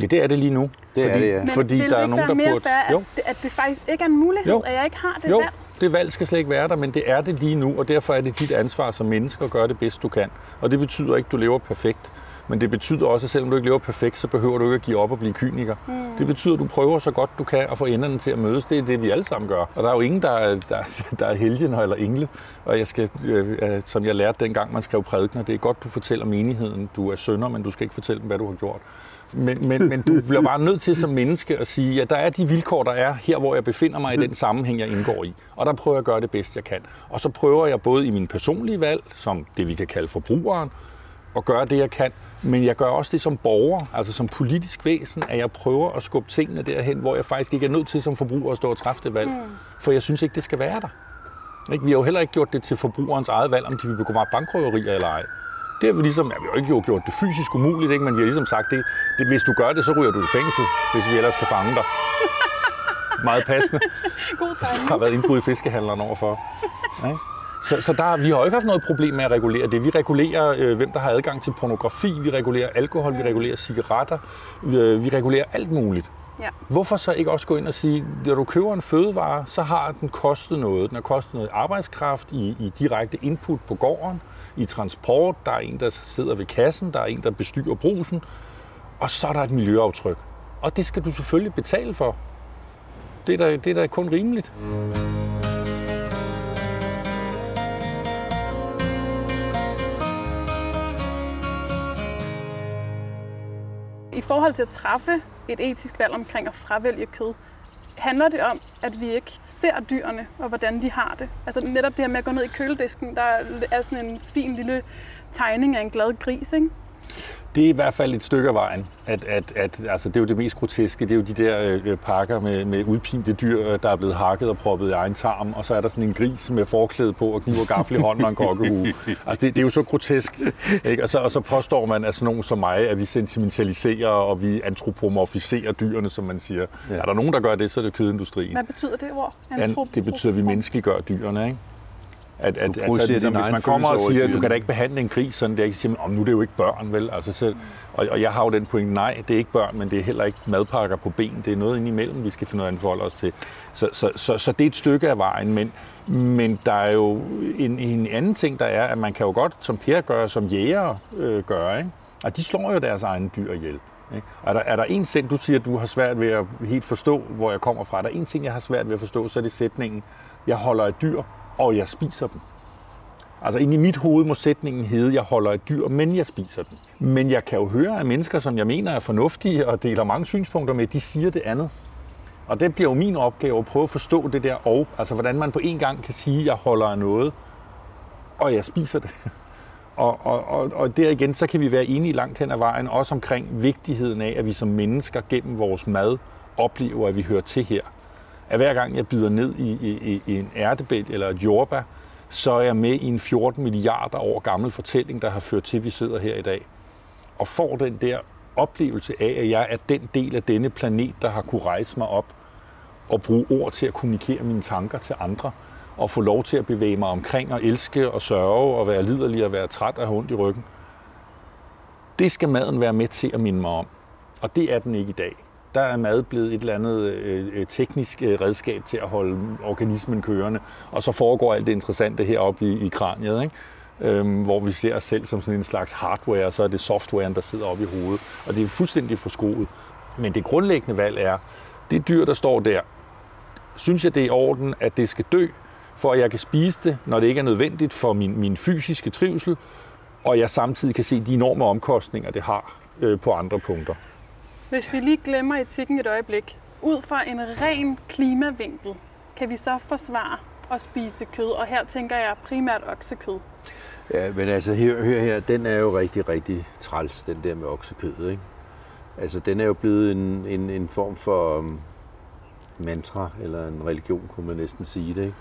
Ja, det er det lige nu. Det er fordi, det, ja. Men fordi vil der er nogen, være der mere burde... Jo, at, det, at det faktisk ikke er en mulighed, Jo. at jeg ikke har det Jo, valg? det valg skal slet ikke være der, men det er det lige nu, og derfor er det dit ansvar som menneske at gøre det bedst, du kan. Og det betyder ikke, at du lever perfekt. Men det betyder også, at selvom du ikke lever perfekt, så behøver du ikke at give op og blive kyniker. Mm. Det betyder, at du prøver så godt du kan at få enderne til at mødes. Det er det, vi alle sammen gør. Og der er jo ingen, der er, der, der er helgen eller engle. Og jeg skal, øh, øh, som jeg lærte dengang, man skrev prædikner, det er godt, du fortæller menigheden, du er sønder, men du skal ikke fortælle dem, hvad du har gjort. Men, men, men du bliver bare nødt til som menneske at sige, at der er de vilkår, der er her, hvor jeg befinder mig i den sammenhæng, jeg indgår i. Og der prøver jeg at gøre det bedst, jeg kan. Og så prøver jeg både i min personlige valg, som det vi kan kalde forbrugeren, at gøre det, jeg kan, men jeg gør også det som borger, altså som politisk væsen, at jeg prøver at skubbe tingene derhen, hvor jeg faktisk ikke er nødt til som forbruger at stå og træffe det valg. Mm. For jeg synes ikke, det skal være der. Ikke? Vi har jo heller ikke gjort det til forbrugerens eget valg, om de vil begå meget bankrøverier eller ej. Det har vi ligesom, ja, vi har jo ikke jo gjort det fysisk umuligt, ikke? men vi har ligesom sagt, det, det, hvis du gør det, så ryger du i fængsel, hvis vi ellers kan fange dig. Meget passende. God Der timing. har været indbrud i fiskehandleren overfor. Ikke? Så, så der, vi har jo ikke haft noget problem med at regulere det. Vi regulerer, øh, hvem der har adgang til pornografi, vi regulerer alkohol, vi regulerer cigaretter, vi, øh, vi regulerer alt muligt. Ja. Hvorfor så ikke også gå ind og sige, når du køber en fødevare, så har den kostet noget. Den har kostet noget arbejdskraft i, i direkte input på gården, i transport, der er en, der sidder ved kassen, der er en, der bestyrer brusen, og så er der et miljøaftryk. Og det skal du selvfølgelig betale for. Det er da, det er da kun rimeligt. I forhold til at træffe et etisk valg omkring at fravælge kød, handler det om, at vi ikke ser dyrene og hvordan de har det. Altså netop det her med at gå ned i køledisken, der er sådan en fin lille tegning af en glad gris, ikke? Det er i hvert fald et stykke af vejen. At, at, at, altså, det er jo det mest groteske. Det er jo de der øh, pakker med, med udpinte dyr, øh, der er blevet hakket og proppet i egen tarm, og så er der sådan en gris med forklæde på og kniv og gaffel i hånden og en kokkehue. Altså, det, det er jo så grotesk. Ikke? Og, så, og så påstår man, at sådan nogen som mig, at vi sentimentaliserer og vi antropomorfiserer dyrene, som man siger. Ja. Er der nogen, der gør det, så er det kødindustrien. Hvad betyder det ord? Det betyder, at vi menneskeliggør dyrene. Ikke? At, at, altså, ligesom, hvis man kommer og siger, at du kan da ikke behandle en gris sådan, det er ikke sige, om nu er det jo ikke børn, vel? Altså, så, og, og jeg har jo den point, nej, det er ikke børn, men det er heller ikke madpakker på ben. Det er noget indimellem, vi skal finde noget at forholde os til. Så, så, så, så det er et stykke af vejen, men, men der er jo en, en anden ting, der er, at man kan jo godt, som Per gør, som jæger øh, gør, ikke? og de slår jo deres egne dyr ihjel. Ikke? Er, der, er der en ting, du siger, at du har svært ved at helt forstå, hvor jeg kommer fra, er der en ting, jeg har svært ved at forstå, så er det sætningen, jeg holder et dyr, og jeg spiser dem. Altså ind i mit hoved må sætningen hedde, jeg holder et dyr, men jeg spiser den. Men jeg kan jo høre, at mennesker, som jeg mener er fornuftige og deler mange synspunkter med, de siger det andet. Og det bliver jo min opgave at prøve at forstå det der og, altså hvordan man på en gang kan sige, at jeg holder af noget, og jeg spiser det. Og, og, og, og der igen, så kan vi være enige langt hen ad vejen, også omkring vigtigheden af, at vi som mennesker gennem vores mad oplever, at vi hører til her at hver gang jeg bider ned i, i, i en ærtebæt eller et jordbær, så er jeg med i en 14 milliarder år gammel fortælling, der har ført til, at vi sidder her i dag. Og får den der oplevelse af, at jeg er den del af denne planet, der har kunne rejse mig op og bruge ord til at kommunikere mine tanker til andre, og få lov til at bevæge mig omkring og elske og sørge og være liderlig og være træt og have ondt i ryggen. Det skal maden være med til at minde mig om. Og det er den ikke i dag der er mad blevet et eller andet øh, øh, teknisk øh, redskab til at holde organismen kørende, og så foregår alt det interessante heroppe i, i kraniet, ikke? Øhm, hvor vi ser os selv som sådan en slags hardware, og så er det softwaren, der sidder oppe i hovedet, og det er fuldstændig forskruet. Men det grundlæggende valg er, det dyr, der står der, synes jeg, det er i orden, at det skal dø, for at jeg kan spise det, når det ikke er nødvendigt for min, min fysiske trivsel, og jeg samtidig kan se de enorme omkostninger, det har øh, på andre punkter. Hvis vi lige glemmer etikken et øjeblik, ud fra en ren klimavinkel, kan vi så forsvare at spise kød? Og her tænker jeg primært oksekød. Ja, men altså, hør, hør her, den er jo rigtig, rigtig træls, den der med oksekød, ikke? Altså, den er jo blevet en, en, en form for um, mantra, eller en religion, kunne man næsten sige det, ikke?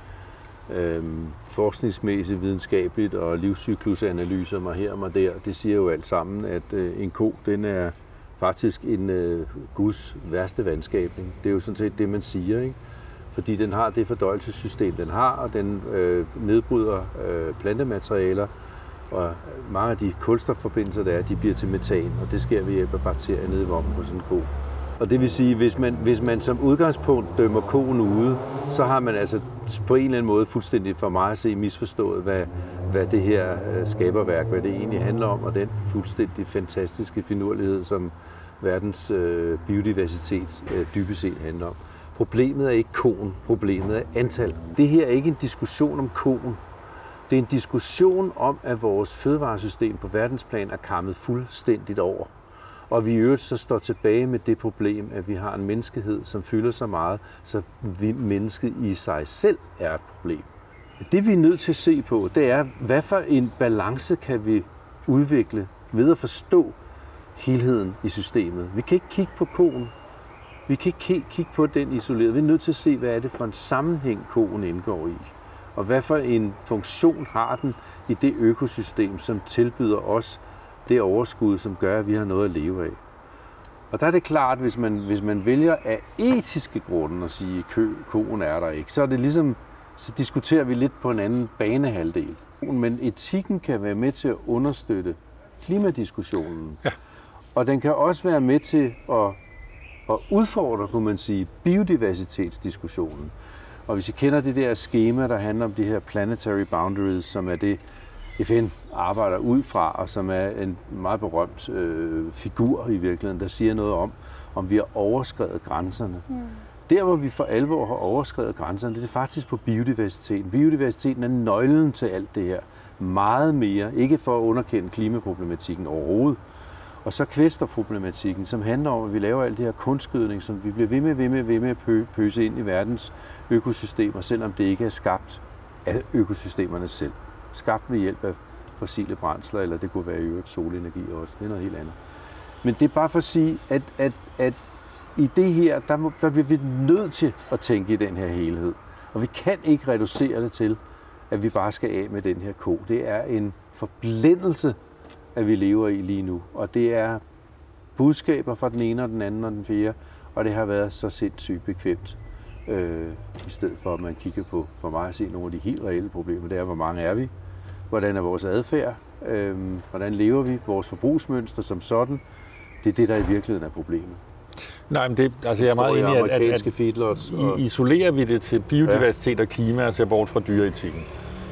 Øhm, forskningsmæssigt, videnskabeligt og livscyklusanalyser mig her og mig der, det siger jo alt sammen, at øh, en ko, den er faktisk en øh, Guds værste vandskabning. Det er jo sådan set det, man siger, ikke? Fordi den har det fordøjelsessystem, den har, og den øh, nedbryder øh, plantematerialer, og mange af de kulstofforbindelser, der er, de bliver til metan, og det sker ved hjælp af bakterier nede i vommen på sådan en ko. Og det vil sige, hvis man, hvis man som udgangspunkt dømmer koen ude, så har man altså på en eller anden måde fuldstændig for mig at se misforstået, hvad, hvad det her øh, skaberværk, hvad det egentlig handler om, og den fuldstændig fantastiske finurlighed, som verdens øh, biodiversitet øh, dybest set handler om. Problemet er ikke koen, problemet er antal. Det her er ikke en diskussion om koen. Det er en diskussion om, at vores fødevaresystem på verdensplan er kammet fuldstændigt over. Og vi i øvrigt så står tilbage med det problem, at vi har en menneskehed, som fylder så meget, så vi, mennesket i sig selv er et problem. Det vi er nødt til at se på, det er, hvad for en balance kan vi udvikle ved at forstå helheden i systemet. Vi kan ikke kigge på koen. Vi kan ikke kigge på den isoleret. Vi er nødt til at se, hvad er det for en sammenhæng, koen indgår i. Og hvad for en funktion har den i det økosystem, som tilbyder os det overskud, som gør, at vi har noget at leve af. Og der er det klart, hvis man, hvis man vælger af etiske grunde at sige, at koen er der ikke, så er det ligesom, så diskuterer vi lidt på en anden banehalvdel. Men etikken kan være med til at understøtte klimadiskussionen. Ja. Og den kan også være med til at, at udfordre, kunne man sige, biodiversitetsdiskussionen. Og hvis I kender det der schema, der handler om de her planetary boundaries, som er det, FN arbejder ud fra, og som er en meget berømt øh, figur i virkeligheden, der siger noget om, om vi har overskrevet grænserne. Mm. Der, hvor vi for alvor har overskrevet grænserne, det er faktisk på biodiversiteten. Biodiversiteten er nøglen til alt det her. Meget mere, ikke for at underkende klimaproblematikken overhovedet, og så kvæsterproblematikken, som handler om, at vi laver alt det her kunstgødning, som vi bliver ved med, ved med, ved med at pøse ind i verdens økosystemer, selvom det ikke er skabt af økosystemerne selv. Skabt ved hjælp af fossile brændsler, eller det kunne være i øvrigt solenergi også. Det er noget helt andet. Men det er bare for at sige, at, at, at i det her, der, må, der bliver vi nødt til at tænke i den her helhed. Og vi kan ikke reducere det til, at vi bare skal af med den her ko. Det er en forblændelse, at vi lever i lige nu. Og det er budskaber fra den ene og den anden og den fjerde, og det har været så sindssygt bekvemt. Øh, I stedet for at man kigger på, for mig at se nogle af de helt reelle problemer, det er, hvor mange er vi? Hvordan er vores adfærd? Øh, hvordan lever vi? Vores forbrugsmønster som sådan? Det er det, der i virkeligheden er problemet. Nej, men det, altså jeg er meget enig i, at, at, at og... isolerer vi det til biodiversitet ja. og klima og ser bort fra dyreetikken,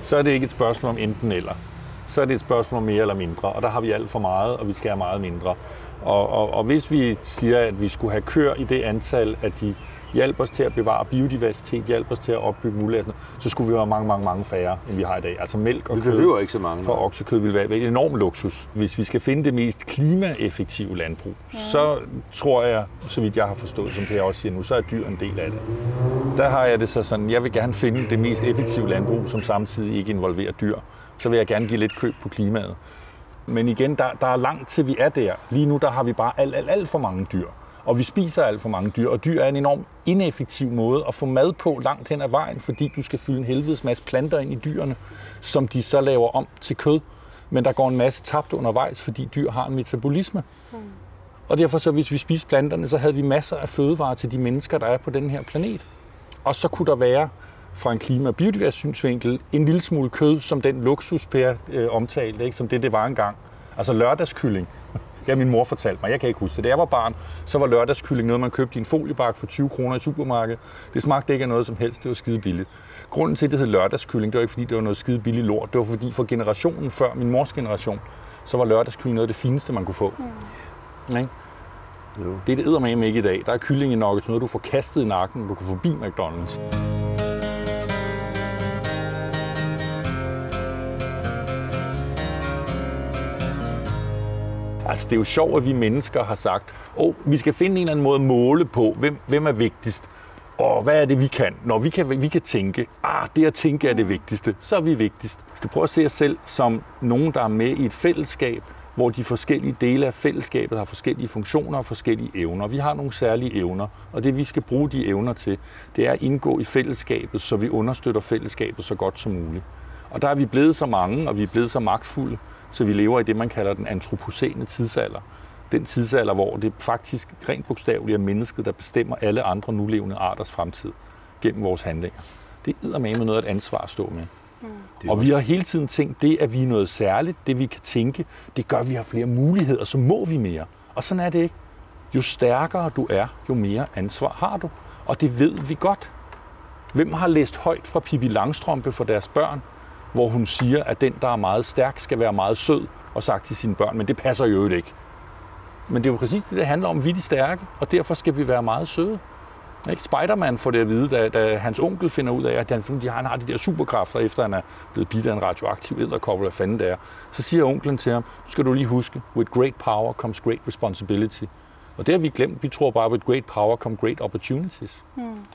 så er det ikke et spørgsmål om enten eller. Så er det et spørgsmål om mere eller mindre, og der har vi alt for meget, og vi skal have meget mindre. Og, og, og hvis vi siger, at vi skulle have kør i det antal, at de hjælp os til at bevare biodiversitet, hjælp os til at opbygge muligheder, så skulle vi have mange, mange, mange færre, end vi har i dag. Altså mælk og vi kød ikke så mange, for oksekød vil være en enorm luksus. Hvis vi skal finde det mest klimaeffektive landbrug, ja. så tror jeg, så vidt jeg har forstået, som Per også siger nu, så er dyr en del af det. Der har jeg det så sådan, jeg vil gerne finde det mest effektive landbrug, som samtidig ikke involverer dyr. Så vil jeg gerne give lidt køb på klimaet. Men igen, der, der er langt til vi er der. Lige nu der har vi bare alt, alt, alt for mange dyr. Og vi spiser alt for mange dyr, og dyr er en enorm ineffektiv måde at få mad på langt hen ad vejen, fordi du skal fylde en helvedes masse planter ind i dyrene, som de så laver om til kød. Men der går en masse tabt undervejs, fordi dyr har en metabolisme. Mm. Og derfor så, hvis vi spiste planterne, så havde vi masser af fødevarer til de mennesker, der er på den her planet. Og så kunne der være fra en klima- og biodiversitetssynsvinkel en lille smule kød, som den luksus, Per øh, omtalte, ikke? som det, det var engang. Altså lørdagskylling. Det har min mor fortalt mig. Jeg kan ikke huske det. Da jeg var barn, så var lørdagskylling noget, man købte i en foliebakke for 20 kroner i supermarkedet. Det smagte ikke af noget som helst. Det var skide billigt. Grunden til, at det hed lørdagskylling, det var ikke fordi, det var noget skide billigt lort. Det var fordi for generationen før, min mors generation, så var lørdagskylling noget af det fineste, man kunne få. Mm. Ikke? Jo. Det er det med ikke i dag. Der er kylling i nok, noget du får kastet i nakken, når du kan forbi McDonald's. Altså, det er jo sjovt, at vi mennesker har sagt, åh, oh, vi skal finde en eller anden måde at måle på, hvem, hvem er vigtigst. Og hvad er det, vi kan? Når vi kan, vi kan tænke, ah, det at tænke er det vigtigste, så er vi vigtigst. Vi skal prøve at se os selv som nogen, der er med i et fællesskab, hvor de forskellige dele af fællesskabet har forskellige funktioner og forskellige evner. Vi har nogle særlige evner, og det vi skal bruge de evner til, det er at indgå i fællesskabet, så vi understøtter fællesskabet så godt som muligt. Og der er vi blevet så mange, og vi er blevet så magtfulde, så vi lever i det, man kalder den antropocene tidsalder. Den tidsalder, hvor det faktisk rent bogstaveligt er mennesket, der bestemmer alle andre nulevende arters fremtid gennem vores handlinger. Det er med noget at ansvar at stå med. Mm. Og vi har hele tiden tænkt, det at vi er noget særligt, det vi kan tænke, det gør, at vi har flere muligheder, så må vi mere. Og sådan er det ikke. Jo stærkere du er, jo mere ansvar har du. Og det ved vi godt. Hvem har læst højt fra Pippi Langstrømpe for deres børn? Hvor hun siger, at den, der er meget stærk, skal være meget sød og sagt til sine børn, men det passer jo ikke. Men det er jo præcis det, det handler om, vi er de stærke, og derfor skal vi være meget søde. Ikke? Spider-Man får det at vide, da, da hans onkel finder ud af, at han, han har de der superkræfter, efter han er blevet bidt af en radioaktiv æderkop, eller fanden det er. Så siger onklen til ham, nu skal du lige huske, with great power comes great responsibility. Og det har vi glemt. Vi tror bare, with great power come great opportunities. Hmm.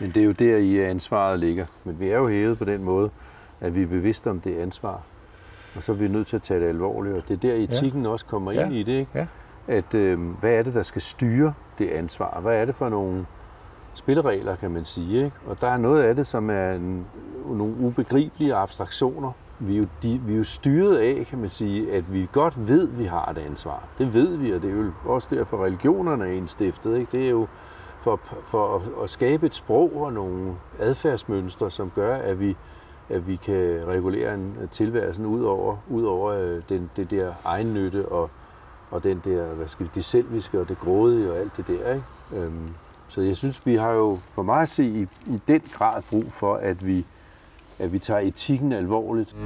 Men det er jo der, i ansvaret ligger. Men vi er jo hævet på den måde, at vi er bevidste om det ansvar. Og så er vi nødt til at tage det alvorligt, og det er der etikken ja. også kommer ind ja. i det. Ikke? Ja. At øh, hvad er det, der skal styre det ansvar? Hvad er det for nogle spilleregler, kan man sige? Ikke? Og der er noget af det, som er en, nogle ubegribelige abstraktioner. Vi er, jo, de, vi er jo styret af, kan man sige, at vi godt ved, at vi har et ansvar. Det ved vi, og det er jo også derfor, religionerne er indstiftet. Ikke? Det er jo for, for at, at skabe et sprog og nogle adfærdsmønstre, som gør, at vi at vi kan regulere en øh, tilværelsen ud over, ud over øh, den, det der egennytte og, og den der, hvad skal vi, det selviske og det grådige og alt det der. Ikke? Øhm, så jeg synes, vi har jo for mig at se i, i den grad brug for, at vi, at vi tager etikken alvorligt.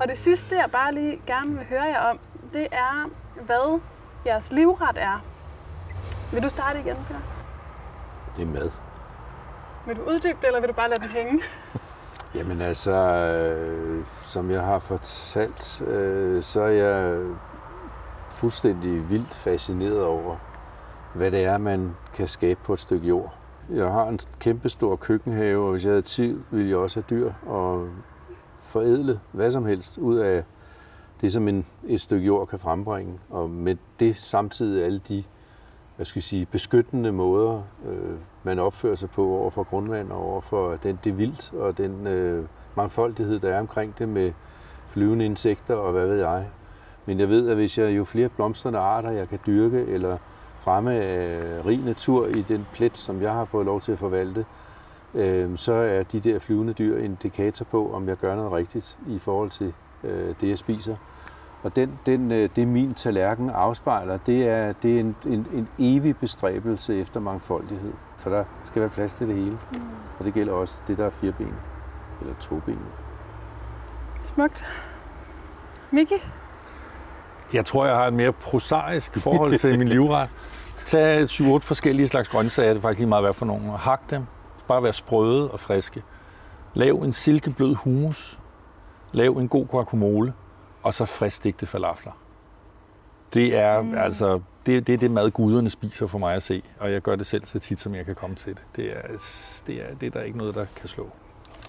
Og det sidste, jeg bare lige gerne vil høre jer om, det er, hvad jeres livret er. Vil du starte igen, Per? Det er mad. Vil du uddybe det, eller vil du bare lade den hænge? Jamen altså, øh, som jeg har fortalt, øh, så er jeg fuldstændig vildt fascineret over, hvad det er, man kan skabe på et stykke jord. Jeg har en kæmpe stor køkkenhave, og hvis jeg havde tid, ville jeg også have dyr og forædle hvad som helst ud af det, som en, et stykke jord kan frembringe. Og med det samtidig alle de hvad skal jeg sige, beskyttende måder, øh, man opfører sig på over for grundvand og over for den, det vildt og den øh, mangfoldighed, der er omkring det med flyvende insekter og hvad ved jeg. Men jeg ved, at hvis jeg jo flere blomstrende arter, jeg kan dyrke eller fremme af rig natur i den plet, som jeg har fået lov til at forvalte, øh, så er de der flyvende dyr indikator på, om jeg gør noget rigtigt i forhold til øh, det, jeg spiser. Og den, den, øh, det min tallerken afspejler, det er, det er en, en, en evig bestræbelse efter mangfoldighed. For der skal være plads til det hele. Mm. Og det gælder også det, der er fire ben. Eller to ben. Smukt. Miki? Jeg tror, jeg har et mere prosaisk forhold til min livret. Tag 7-8 forskellige slags grøntsager, det er faktisk lige meget hvad for nogle. Hak dem. Bare være sprøde og friske. Lav en silkeblød hummus. Lav en god guacamole og så friskstegte falafler. Det er mm. altså det, det er det mad, guderne spiser for mig at se, og jeg gør det selv så tit, som jeg kan komme til det. Det er, det er, det er der ikke noget, der kan slå.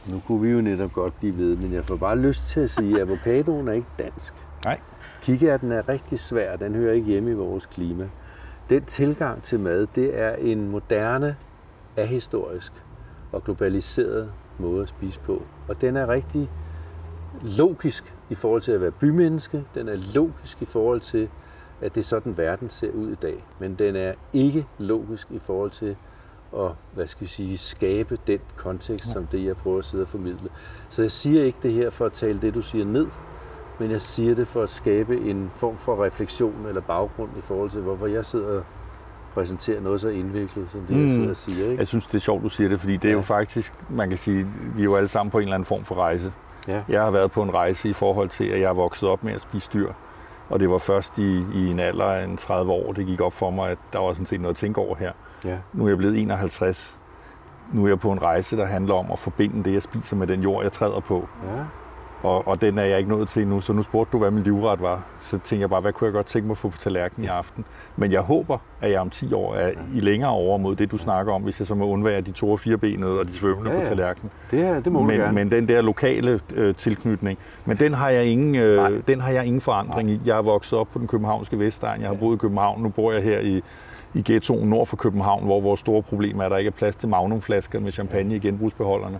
Nu kunne vi jo netop godt blive ved, men jeg får bare lyst til at sige, at avocadoen er ikke dansk. Nej. Kikærten er rigtig svær, den hører ikke hjemme i vores klima. Den tilgang til mad, det er en moderne, ahistorisk og globaliseret måde at spise på. Og den er rigtig logisk i forhold til at være bymenneske. Den er logisk i forhold til, at det er sådan, verden ser ud i dag. Men den er ikke logisk i forhold til at hvad skal jeg sige, skabe den kontekst, som det, jeg prøver at sidde og formidle. Så jeg siger ikke det her for at tale det, du siger ned, men jeg siger det for at skabe en form for refleksion eller baggrund i forhold til, hvorfor jeg sidder og præsenterer noget så indviklet, som det, mm. jeg sidder og siger. Ikke? Jeg synes, det er sjovt, du siger det, fordi det er ja. jo faktisk, man kan sige, vi er jo alle sammen på en eller anden form for rejse. Ja. Jeg har været på en rejse i forhold til, at jeg er vokset op med at spise dyr. Og det var først i, i en alder af en 30 år, det gik op for mig, at der var sådan set noget at tænke over her. Ja. Nu er jeg blevet 51. Nu er jeg på en rejse, der handler om at forbinde det, jeg spiser med den jord, jeg træder på. Ja. Og, og den er jeg ikke nået til nu, så nu spurgte du, hvad min livret var. Så tænkte jeg bare, hvad kunne jeg godt tænke mig at få på tallerkenen i aften. Men jeg håber, at jeg om 10 år er i længere over mod det, du snakker om, hvis jeg så må undvære de to og fire benede og de svømmende ja, ja. på tallerkenen. Det, det må men, gerne. men den der lokale øh, tilknytning, men den har jeg ingen, øh, den har jeg ingen forandring Nej. i. Jeg er vokset op på den københavnske Vestegn, jeg har boet i København, nu bor jeg her i, i ghettoen nord for København, hvor vores store problem er, at der ikke er plads til magnumflasker med champagne i genbrugsbeholderne.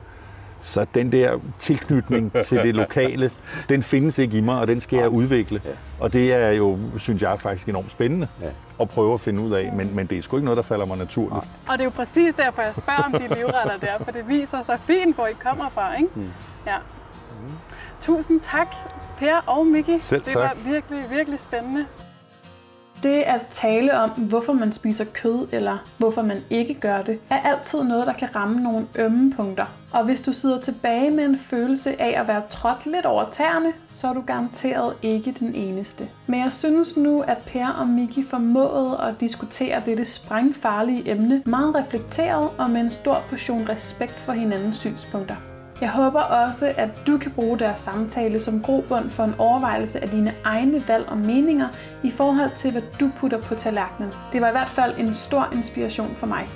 Så den der tilknytning til det lokale, den findes ikke i mig, og den skal jeg udvikle. Og det er jo, synes jeg, faktisk enormt spændende at prøve at finde ud af, men, men det er sgu ikke noget, der falder mig naturligt. Og det er jo præcis derfor, jeg spørger om de livretter der, for det viser så fint, hvor I kommer fra, ikke? Mm. Ja. Tusind tak, Per og Miki. Selv det var virkelig, virkelig spændende. Det at tale om, hvorfor man spiser kød, eller hvorfor man ikke gør det, er altid noget, der kan ramme nogle ømme punkter. Og hvis du sidder tilbage med en følelse af at være trådt lidt over tæerne, så er du garanteret ikke den eneste. Men jeg synes nu, at Per og Miki formåede at diskutere dette sprængfarlige emne meget reflekteret og med en stor portion respekt for hinandens synspunkter. Jeg håber også, at du kan bruge deres samtale som grobund for en overvejelse af dine egne valg og meninger i forhold til, hvad du putter på tallerkenen. Det var i hvert fald en stor inspiration for mig.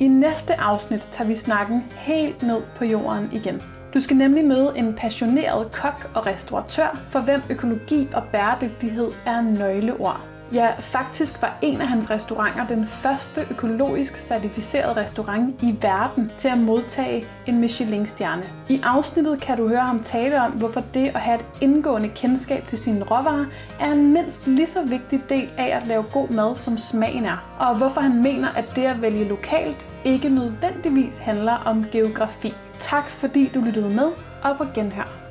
I næste afsnit tager vi snakken helt ned på jorden igen. Du skal nemlig møde en passioneret kok og restauratør, for hvem økologi og bæredygtighed er nøgleord. Ja, faktisk var en af hans restauranter den første økologisk certificerede restaurant i verden til at modtage en Michelin-stjerne. I afsnittet kan du høre ham tale om, hvorfor det at have et indgående kendskab til sine råvarer er en mindst lige så vigtig del af at lave god mad, som smagen er. Og hvorfor han mener, at det at vælge lokalt ikke nødvendigvis handler om geografi. Tak fordi du lyttede med, og på genhør.